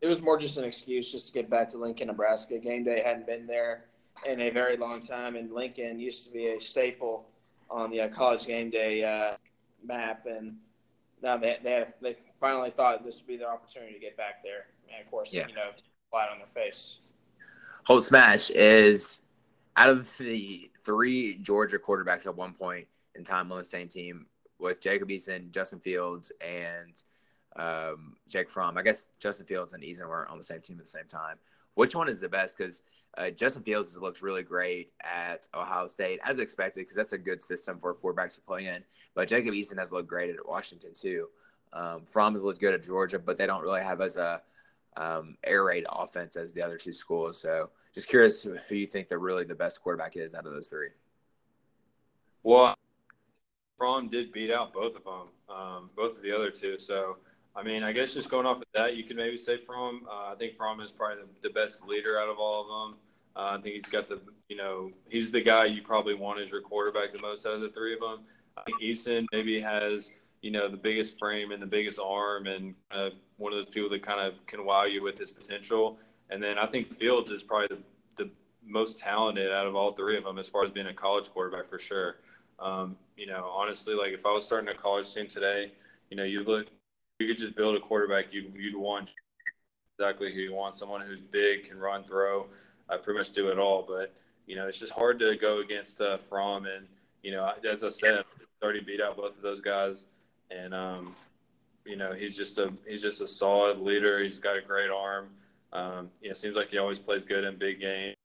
it was more just an excuse just to get back to Lincoln, Nebraska. Game day hadn't been there in a very long time, and Lincoln used to be a staple on the uh, college game day uh, map, and now they they, they finally thought this would be their opportunity to get back there. And of course, yeah. you know, flat on their face. Holt Smash is out of the three Georgia quarterbacks at one point in time on the same team with Jacob Eason, Justin Fields, and um, Jake Fromm. I guess Justin Fields and Eason were on the same team at the same time. Which one is the best? Because uh, Justin Fields has looked really great at Ohio State, as expected, because that's a good system for quarterbacks to play in. But Jacob Eason has looked great at Washington too. Um, Fromm has looked good at Georgia, but they don't really have as a um, air raid offense as the other two schools. So, just curious who you think the really the best quarterback is out of those three. Well, Fromm did beat out both of them, um, both of the other two. So, I mean, I guess just going off of that, you can maybe say Fromm. Uh, I think Fromm is probably the, the, best leader out of all of them. Uh, I think he's got the, you know, he's the guy you probably want as your quarterback the most out of the three of them. I think Eason maybe has, you know, the biggest frame and the biggest arm and uh, one of those people that kind of can wow you with his potential. And then I think Fields is probably the, the most talented out of all three of them as far as being a college quarterback for sure. Um, you know, honestly, like if I was starting a college team today, you know, you look, you could just build a quarterback you you'd want exactly who you want. Someone who's big, can run, throw, I pretty much do it all. But you know, it's just hard to go against uh, Fromm, and you know, as I said, already beat out both of those guys, and um, you know, he's just a he's just a solid leader. He's got a great arm. Um, you know, seems like he always plays good in big games.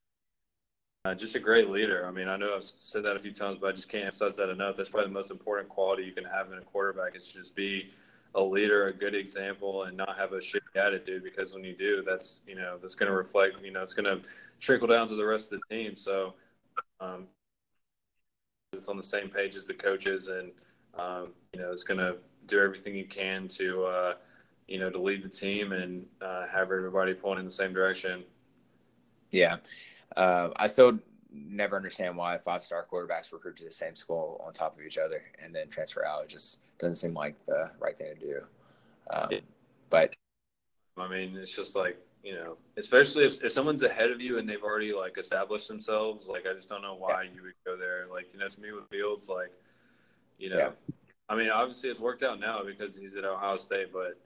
Uh, just a great leader. I mean, I know I've said that a few times, but I just can't emphasize that enough. That's probably the most important quality you can have in a quarterback. Is just be a leader, a good example, and not have a shitty attitude. Because when you do, that's you know that's going to reflect. You know, it's going to trickle down to the rest of the team. So, um, it's on the same page as the coaches, and um, you know, it's going to do everything you can to uh, you know, to lead the team and uh, have everybody pulling in the same direction. Yeah, uh, I still never understand why five star quarterbacks recruit to the same school on top of each other and then transfer out. It just doesn't seem like the right thing to do. Um, but I mean, it's just like you know, especially if, if someone's ahead of you and they've already like established themselves. Like, I just don't know why yeah. you would go there. Like, you know, to me with Fields, like, you know, yeah. I mean, obviously it's worked out now because he's at Ohio State, but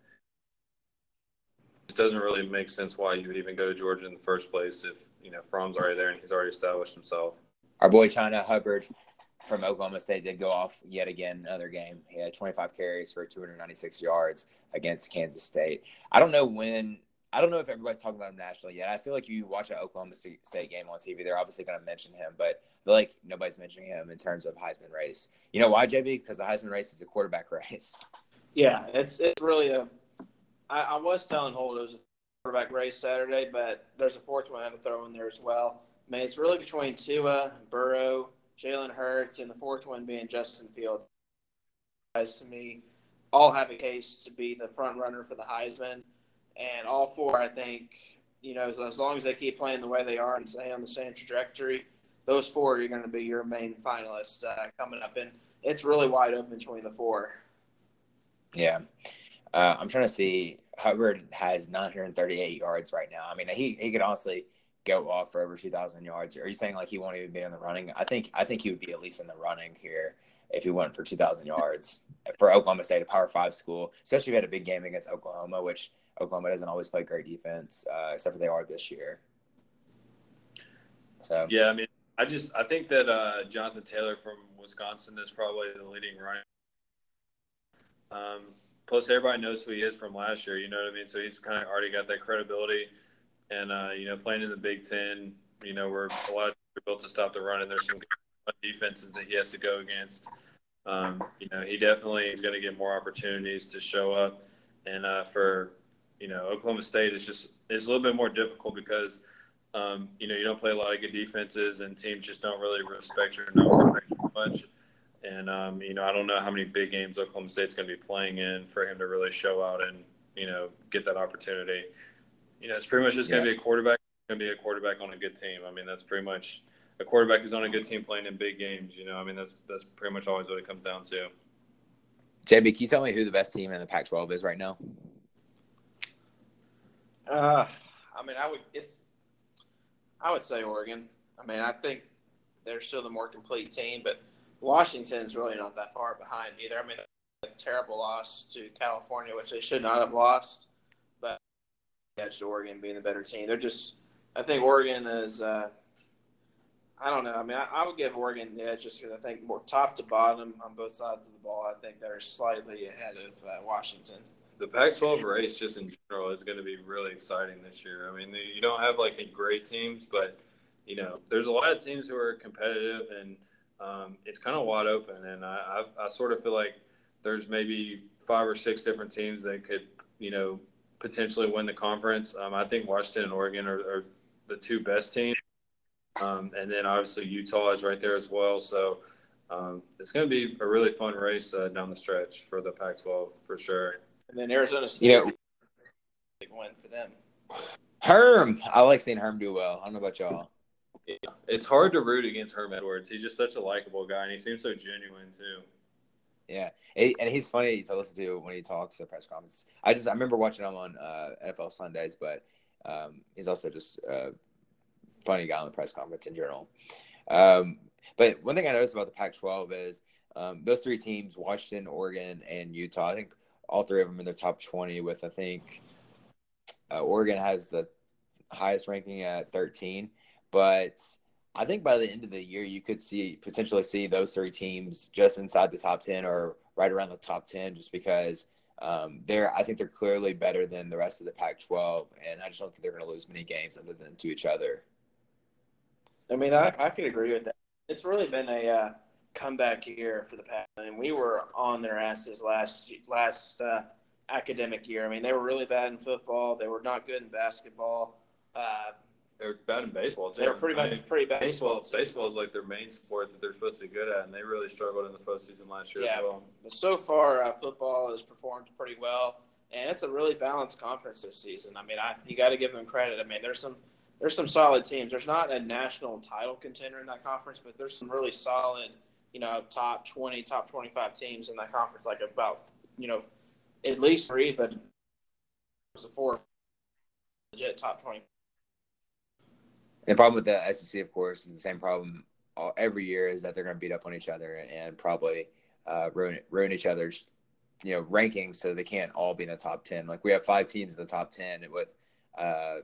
it doesn't really make sense why you would even go to Georgia in the first place if you know Fromm's already there and he's already established himself. Our boy Chuba Hubbard from Oklahoma State did go off yet again another game. He had 25 carries for 296 yards against Kansas State. I don't know when. I don't know if everybody's talking about him nationally yet. I feel like you watch an Oklahoma State game on TV, they're obviously going to mention him, but like nobody's mentioning him in terms of Heisman race. You know why, JB? Because the Heisman race is a quarterback <laughs> race. Yeah, it's it's really a. I, I was telling Holt it was a quarterback race Saturday, but there's a fourth one I have to throw in there as well. I mean, it's really between Tua, Burrow, Jalen Hurts, and the fourth one being Justin Fields. Guys, to me, all have a case to be the front runner for the Heisman, and all four, I think, you know, as, as long as they keep playing the way they are and stay on the same trajectory, those four are going to be your main finalists uh, coming up, and it's really wide open between the four. Yeah, uh, I'm trying to see. Hubbard has 938 yards right now. I mean, he he could honestly go off for over 2,000 yards. Are you saying like he won't even be in the running? I think I think he would be at least in the running here if he went for 2,000 yards for Oklahoma State, a Power Five school, especially if he had a big game against Oklahoma, which Oklahoma doesn't always play great defense, uh, except for they are this year. So yeah, I mean, I just I think that uh, Jonathan Taylor from Wisconsin is probably the leading runner. Um, plus, everybody knows who he is from last year. You know what I mean? So he's kind of already got that credibility and uh, you know, playing in the Big Ten, you know, where a lot of are built to stop the run, and there's some defenses that he has to go against. Um, you know, he definitely is going to get more opportunities to show up, and uh, for you know, Oklahoma State is just it's a little bit more difficult because um, you know you don't play a lot of good defenses, and teams just don't really respect your number much. And um, you know, I don't know how many big games Oklahoma State's going to be playing in for him to really show out and you know get that opportunity you know, it's pretty much just going to yeah. be a quarterback. Going to be a quarterback on a good team. I mean, that's pretty much a quarterback who's on a good team playing in big games. You know, I mean, that's that's pretty much always what it comes down to. JB, can you tell me who the best team in the Pac-12 is right now? Uh, I mean, I would it's, I would say Oregon. I mean, I think they're still the more complete team, but Washington's really not that far behind either. I mean, a terrible loss to California, which they should not have lost but edge Oregon being the better team. They're just, I think Oregon is. Uh, I don't know. I mean, I, I would give Oregon the edge just because I think more top to bottom on both sides of the ball. I think they're slightly ahead of uh, Washington. The Pac-12 race, just in general, is going to be really exciting this year. I mean, you don't have like great teams, but you know, there's a lot of teams who are competitive, and um, it's kind of wide open. And I, I've, I sort of feel like there's maybe five or six different teams that could, you know, potentially win the conference. Um, I think Washington and Oregon are, are the two best teams. Um, and then obviously Utah is right there as well. So um, it's going to be a really fun race uh, down the stretch for the Pac-12 for sure. And then Arizona State, you know, big win for them. Herm, I like seeing Herm do well. I don't know about y'all. Yeah. It's hard to root against Herm Edwards. He's just such a likable guy, and he seems so genuine too. Yeah, and he's funny to listen to when he talks at press conferences. I just I remember watching him on uh, NFL Sundays, but um, he's also just a funny guy on the press conference in general. Um, but one thing I noticed about the Pac-12 is um, those three teams: Washington, Oregon, and Utah. I think all three of them in the top twenty. With I think uh, Oregon has the highest ranking at thirteen, but I think by the end of the year, you could see potentially see those three teams just inside the top ten or right around the top ten, just because um, they're. I think they're clearly better than the rest of the Pac-12, and I just don't think they're going to lose many games other than to each other. I mean, I, I could agree with that. It's really been a uh, comeback year for the Pac, and we were on their asses last last uh, academic year. I mean, they were really bad in football. They were not good in basketball. Uh, they're bad in baseball too. They're pretty much pretty bad. Baseball, baseball, baseball is like their main sport that they're supposed to be good at, and they really struggled in the postseason last year yeah. as well. But so far, uh, football has performed pretty well, and it's a really balanced conference this season. I mean, I you got to give them credit. I mean, there's some there's some solid teams. There's not a national title contender in that conference, but there's some really solid, you know, top 20, top 25 teams in that conference. Like about, you know, at least three, but it's a four legit top 20. The problem with the SEC, of course, is the same problem all, every year is that they're going to beat up on each other and probably uh, ruin ruin each other's you know rankings so they can't all be in the top 10 like we have five teams in the top 10 with uh,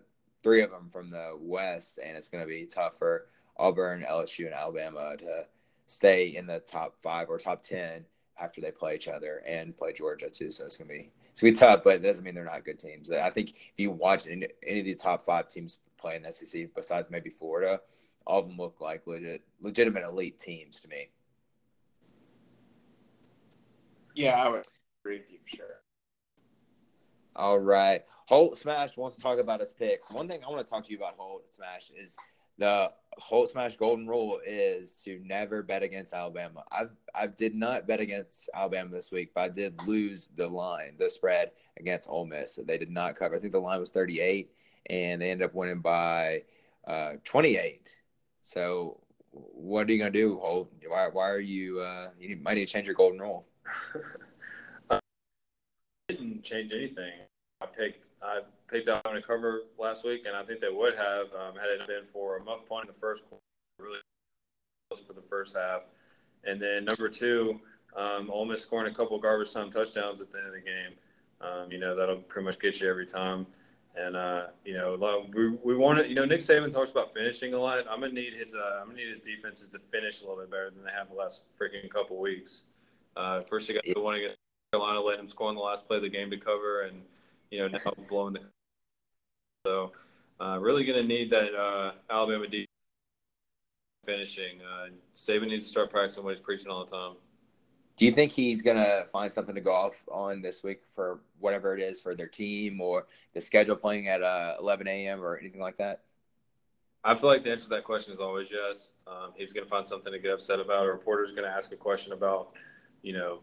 three of them from the west and it's going to be tough for auburn lsu and alabama to stay in the top five or top 10 after they play each other and play georgia too so it's going to be it's to be tough but it doesn't mean they're not good teams i think if you watch any, any of these top five teams play in the sec besides maybe florida all of them look like legit legitimate elite teams to me yeah i would agree with you for sure. All right. Holt Smash wants to talk about his picks. One thing I want to talk to you about Holt Smash is the Holt Smash golden rule is to never bet against Alabama. I I did not bet against Alabama this week, but I did lose the line, the spread against Ole Miss. They did not cover. I think the line was 38, and they ended up winning by uh, 28. So, what are you gonna do, Holt? Why why are you? Uh, you might need to change your golden rule. <laughs> didn't change anything. I picked I picked out on a cover last week, and I think they would have um, had it been for a muff punt in the first quarter, really close for the first half, and then number two, um, Ole Miss scoring a couple garbage time touchdowns at the end of the game. Um, you know that'll pretty much get you every time. And uh, you know, we we want to. You know, Nick Saban talks about finishing a lot. I'm gonna need his. Uh, I'm gonna need his defenses to finish a little bit better than they have the last freaking couple weeks. Uh, first, you got the one against Carolina let him score on the last play of the game to cover, and you know now blowing the. So, uh, really going to need that uh, Alabama defense finishing. Uh, Saban needs to start practicing what he's preaching all the time. Do you think he's going to find something to go off on this week for whatever it is for their team or the schedule playing at uh, 11 a.m. or anything like that? I feel like the answer to that question is always yes. Um, he's going to find something to get upset about. A reporter's going to ask a question about, you know,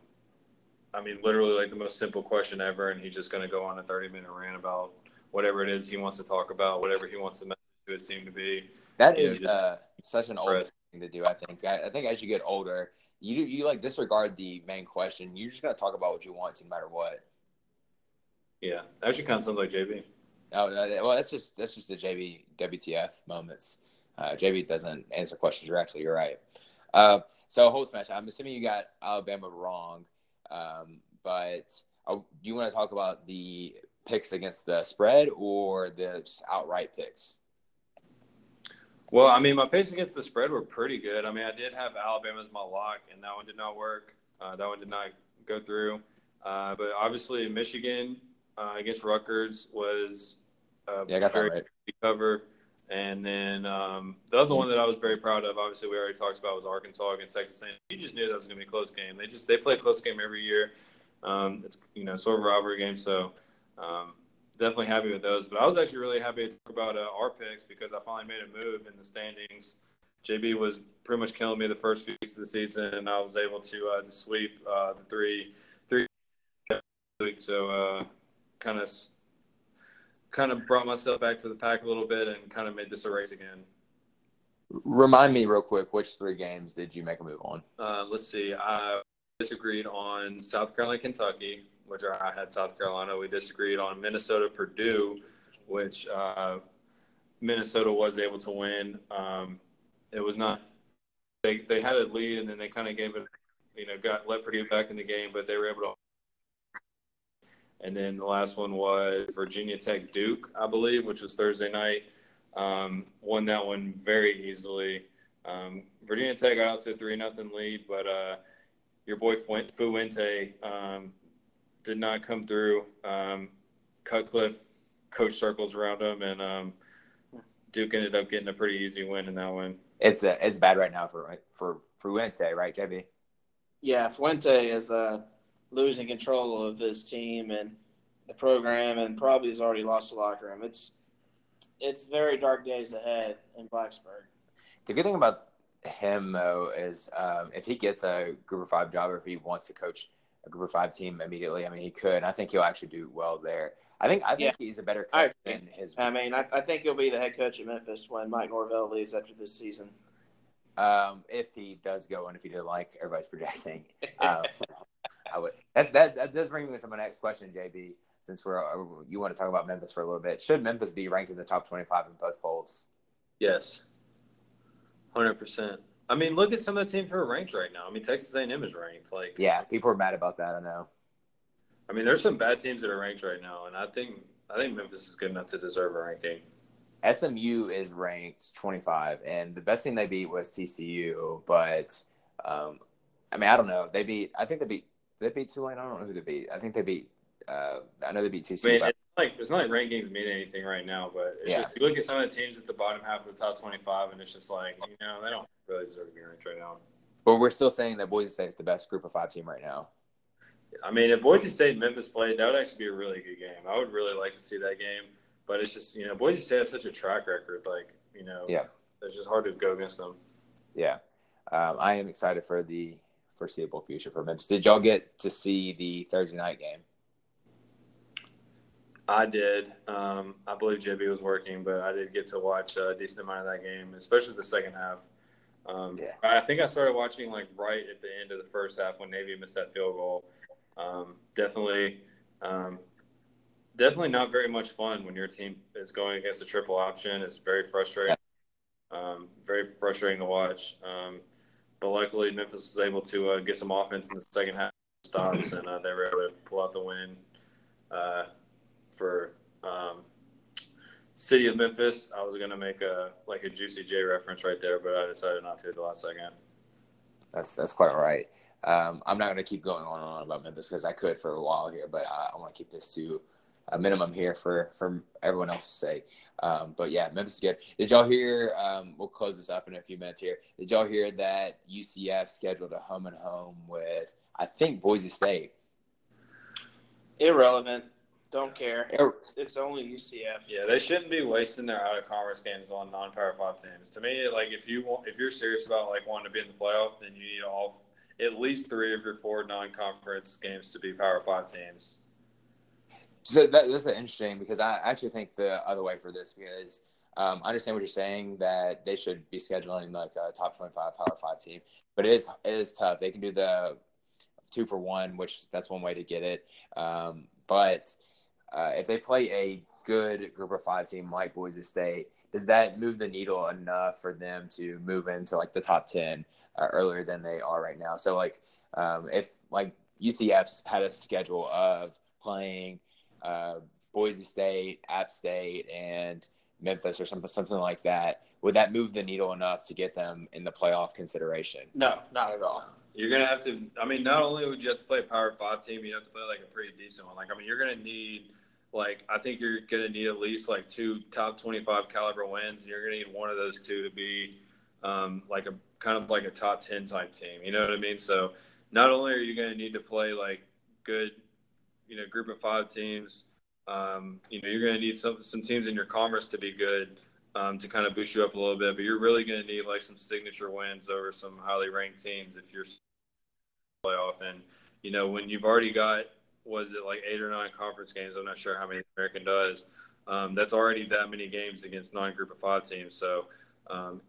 I mean, literally like the most simple question ever, and he's just going to go on a 30 minute rant about whatever it is he wants to talk about, whatever he wants the message to it seem to be. That is know, uh, such an old thing to do. I think. I, I, think as you get older, you you like disregard the main question. You're just going to talk about what you want, no matter what. Yeah, that actually kind of sounds like JB. Oh well, that's just that's just the JB WTF moments. Uh, JB doesn't answer questions directly. You're right. Uh, so Holt Smash, I'm assuming you got Alabama wrong. Um, but uh, do you want to talk about the picks against the spread or the just outright picks? Well, I mean, my picks against the spread were pretty good. I mean, I did have Alabama as my lock, and that one did not work. Uh, that one did not go through. Uh, but obviously, Michigan uh, against Rutgers was yeah, I got very that right. cover. And then um, the other one that I was very proud of, obviously we already talked about, was Arkansas against Texas A&M. You just knew that was going to be a close game. They just they play a close game every year. Um, it's you know sort of a rivalry game, so um, definitely happy with those. But I was actually really happy to talk about uh, our picks because I finally made a move in the standings. JB was pretty much killing me the first few weeks of the season, and I was able to, uh, to sweep uh, the three three weeks. So uh, kind of kind of brought myself back to the pack a little bit and kind of made this a race again. Remind me real quick, which three games did you make a move on? Uh, let's see. I disagreed on South Carolina, Kentucky, which I had South Carolina. We disagreed on Minnesota, Purdue, which uh, Minnesota was able to win. Um, it was not. They they had a lead and then they kind of gave it. You know, got let Purdue back in the game, but they were able to and then the last one was Virginia Tech Duke, I believe, which was Thursday night. Um, won that one very easily. Um, Virginia Tech got out to a three nothing lead, but uh, your boy Fuente um, did not come through. Um, Cutcliffe coach circles around him, and um, Duke ended up getting a pretty easy win in that one. It's a, it's bad right now for for Fuente, right, JB? Yeah, Fuente is uh, losing control of his team and the program, and probably has already lost the locker room. It's it's very dark days ahead in Blacksburg. The good thing about him though is um, if he gets a Group of Five job or if he wants to coach a Group of Five team immediately. I mean, he could. I think he'll actually do well there. I think I think Yeah. he's a better coach than his. I mean, I, I think he'll be the head coach at Memphis when Mike Norvell leaves after this season. Um, if he does go and if he did like everybody's projecting, um, <laughs> I would. That's that. That does bring me to my next question, JB. Since we're you want to talk about Memphis for a little bit, should Memphis be ranked in the top twenty-five in both polls? Yes, hundred percent. I mean, look at some of the teams who are ranked right now. I mean, Texas A&M is ranked. Like, Yeah, people are mad about that. I know. I mean, there's some bad teams that are ranked right now, and I think I think Memphis is good enough to deserve a ranking. SMU is ranked 25, and the best thing they beat was TCU. But um, I mean, I don't know. They beat. I think they beat. They beat Tulane. I don't know who they beat. I think they beat. Uh, I know they beat TCU. I mean, it's like it's not like rankings mean anything right now, but it's Yeah. just you look at some of the teams at the bottom half of the top 25, and it's just like you know they don't really deserve to be ranked right now. but we're still saying that Boise State is the best Group of Five team right now. I mean, if Boise State and Memphis played, that would actually be a really good game. I would really like to see that game, but it's just you know Boise State has such a track record, like you know, Yeah. it's just hard to go against them. Yeah, um, I am excited for the foreseeable future for Memphis. Did y'all get to see the Thursday night game? I did. Um, I believe JB was working, but I did get to watch a decent amount of that game, especially the second half. Um, Yeah. I think I started watching like right at the end of the first half when Navy missed that field goal. Um, definitely, um, definitely not very much fun when your team is going against a triple option. It's very frustrating. Um, very frustrating to watch. But luckily, Memphis was able to uh, get some offense in the second half stops, and uh, they were able to pull out the win. Uh, for um, city of Memphis. I was gonna make a like a Juicy J reference right there, but I decided not to at the last second. That's that's quite all right. Um, I'm not going to keep going on and on about Memphis because I could for a while here, but I, I want to keep this to a minimum here for for everyone else's sake. Um, but yeah, Memphis is good. Did y'all hear? Um, we'll close this up in a few minutes here. Did y'all hear that UCF scheduled a home and home with I think Boise State? Irrelevant. Don't care. It's only UCF. Yeah, they shouldn't be wasting their out of conference games on non power five teams. To me, like if you want, if you're serious about like wanting to be in the playoff, then you need all at least three of your four non conference games to be power five teams. So that, that's interesting because I actually think the other way for this because um, I understand what you're saying that they should be scheduling like a top 25 power five team, but it is it is tough. They can do the two for one, which that's one way to get it. Um, but uh, if they play a good group of five team like Boise State, does that move the needle enough for them to move into like the top 10 uh, earlier than they are right now? So like um, if like UCF's had a schedule of playing uh, Boise State, App State, and Memphis or something something like that, would that move the needle enough to get them in the playoff consideration? No, not at all. You're gonna have to. I mean, not only would you have to play a Power Five team, you have to play like a pretty decent one. Like, I mean, you're gonna need, like, I think you're gonna need at least like two top 25 caliber wins, and you're gonna need one of those two to be, um, like a kind of like a top 10 type team. You know what I mean? So, not only are you gonna need to play like good, you know, group of five teams. Um, you know, you're gonna need some some teams in your conference to be good um, to kind of boost you up a little bit. But you're really going to need like some signature wins over some highly ranked teams if you're playoff. And you know when you've already got was it like eight or nine conference games? I'm not sure how many American does. Um, that's already that many games against non-group of five teams. So um,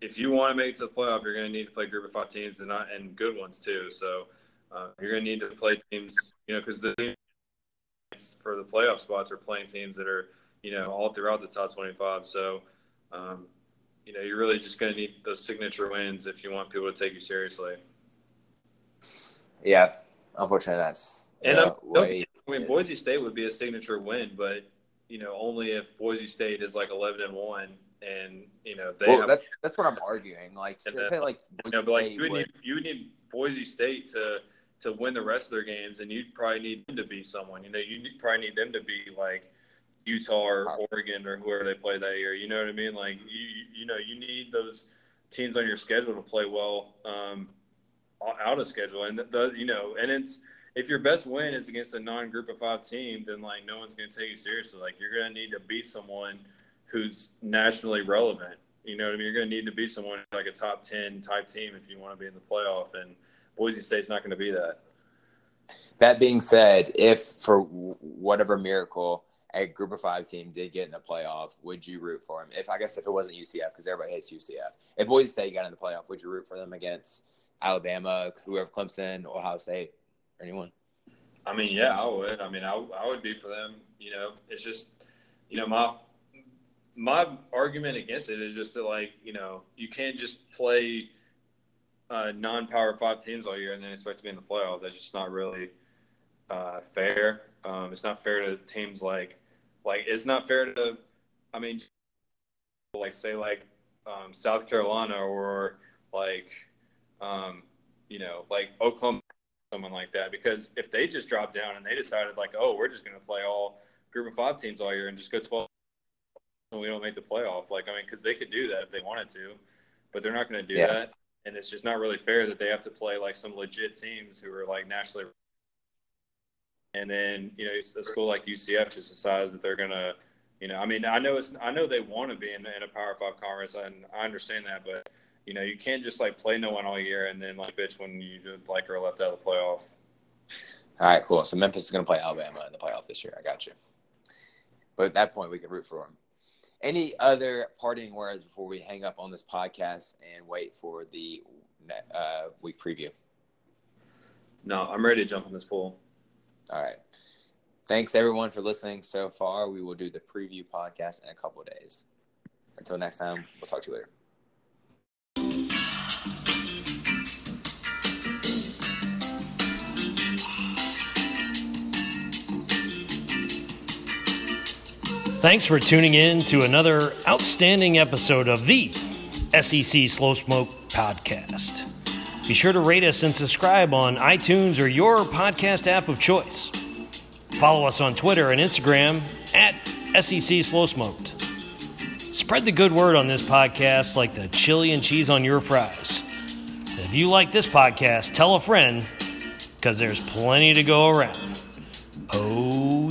if you want to make it to the playoff, you're going to need to play group of five teams and not and good ones too. So uh, you're going to need to play teams, you know, because the teams for the playoff spots are playing teams that are you know, all throughout the top 25. So, um, you know, you're really just going to need those signature wins if you want people to take you seriously. Yeah, unfortunately, that's And way. I mean, Boise State would be a signature win, but you know, only if Boise State is like 11 and one, and you know they Well, have, that's that's what I'm arguing. Like, say, then- say like, you know, but like you would would- need you would need Boise State to to win the rest of their games, and you'd probably need them to be someone. You know, you probably need them to be like Utah or Oregon or whoever they play that year. You know what I mean? Like you, you- you know, you need those teams on your schedule to play well um, out of schedule, and the you know, and it's if your best win is against a non-group of five team, then like no one's going to take you seriously. Like you're going to need to beat someone who's nationally relevant. You know what I mean? You're going to need to be someone like a top ten type team if you want to be in the playoff, and Boise State's not going to be that. That being said, if for whatever miracle a group of five team did get in the playoff, would you root for them? If I guess if it wasn't UCF, because everybody hates UCF. If Boise State got in the playoff, would you root for them against Alabama, whoever Clemson, Ohio State, or anyone? I mean, yeah, I would. I mean, I, I would be for them. You know, it's just, you know, my my argument against it is just that, like, you know, you can't just play uh, non-power five teams all year and then expect to be in the playoff. That's just not really uh, fair. Um, it's not fair to teams like like it's not fair to I mean like say like um, South Carolina or like um, you know like Oklahoma someone like that because if they just dropped down and they decided like oh we're just going to play all group of five teams all year and just go 12 and we don't make the playoff like I mean because they could do that if they wanted to but they're not going to do Yeah. that and it's just not really fair that they have to play like some legit teams who are like nationally and then you know a school like UCF just decides that they're gonna, you know, I mean, I know it's, I know they want to be in, in a Power Five conference, and I understand that, but you know, you can't just like play no one all year and then like bitch when you like are left out of the playoff. All right, cool. So Memphis is going to play Alabama in the playoff this year. I got you. But at that point, we can root for them. Any other parting words before we hang up on this podcast and wait for the uh, week preview? No, I'm ready to jump in this pool. All right. Thanks everyone for listening so far. We will do the preview podcast in a couple of days. Until next time, we'll talk to you later. Thanks for tuning in to another outstanding episode of the SEC Slow Smoke Podcast. Be sure to rate us and subscribe on iTunes or your podcast app of choice. Follow us on Twitter and Instagram at SEC Slow Smoked. Spread the good word on this podcast like the chili and cheese on your fries. If you like this podcast, tell a friend because there's plenty to go around. Oh,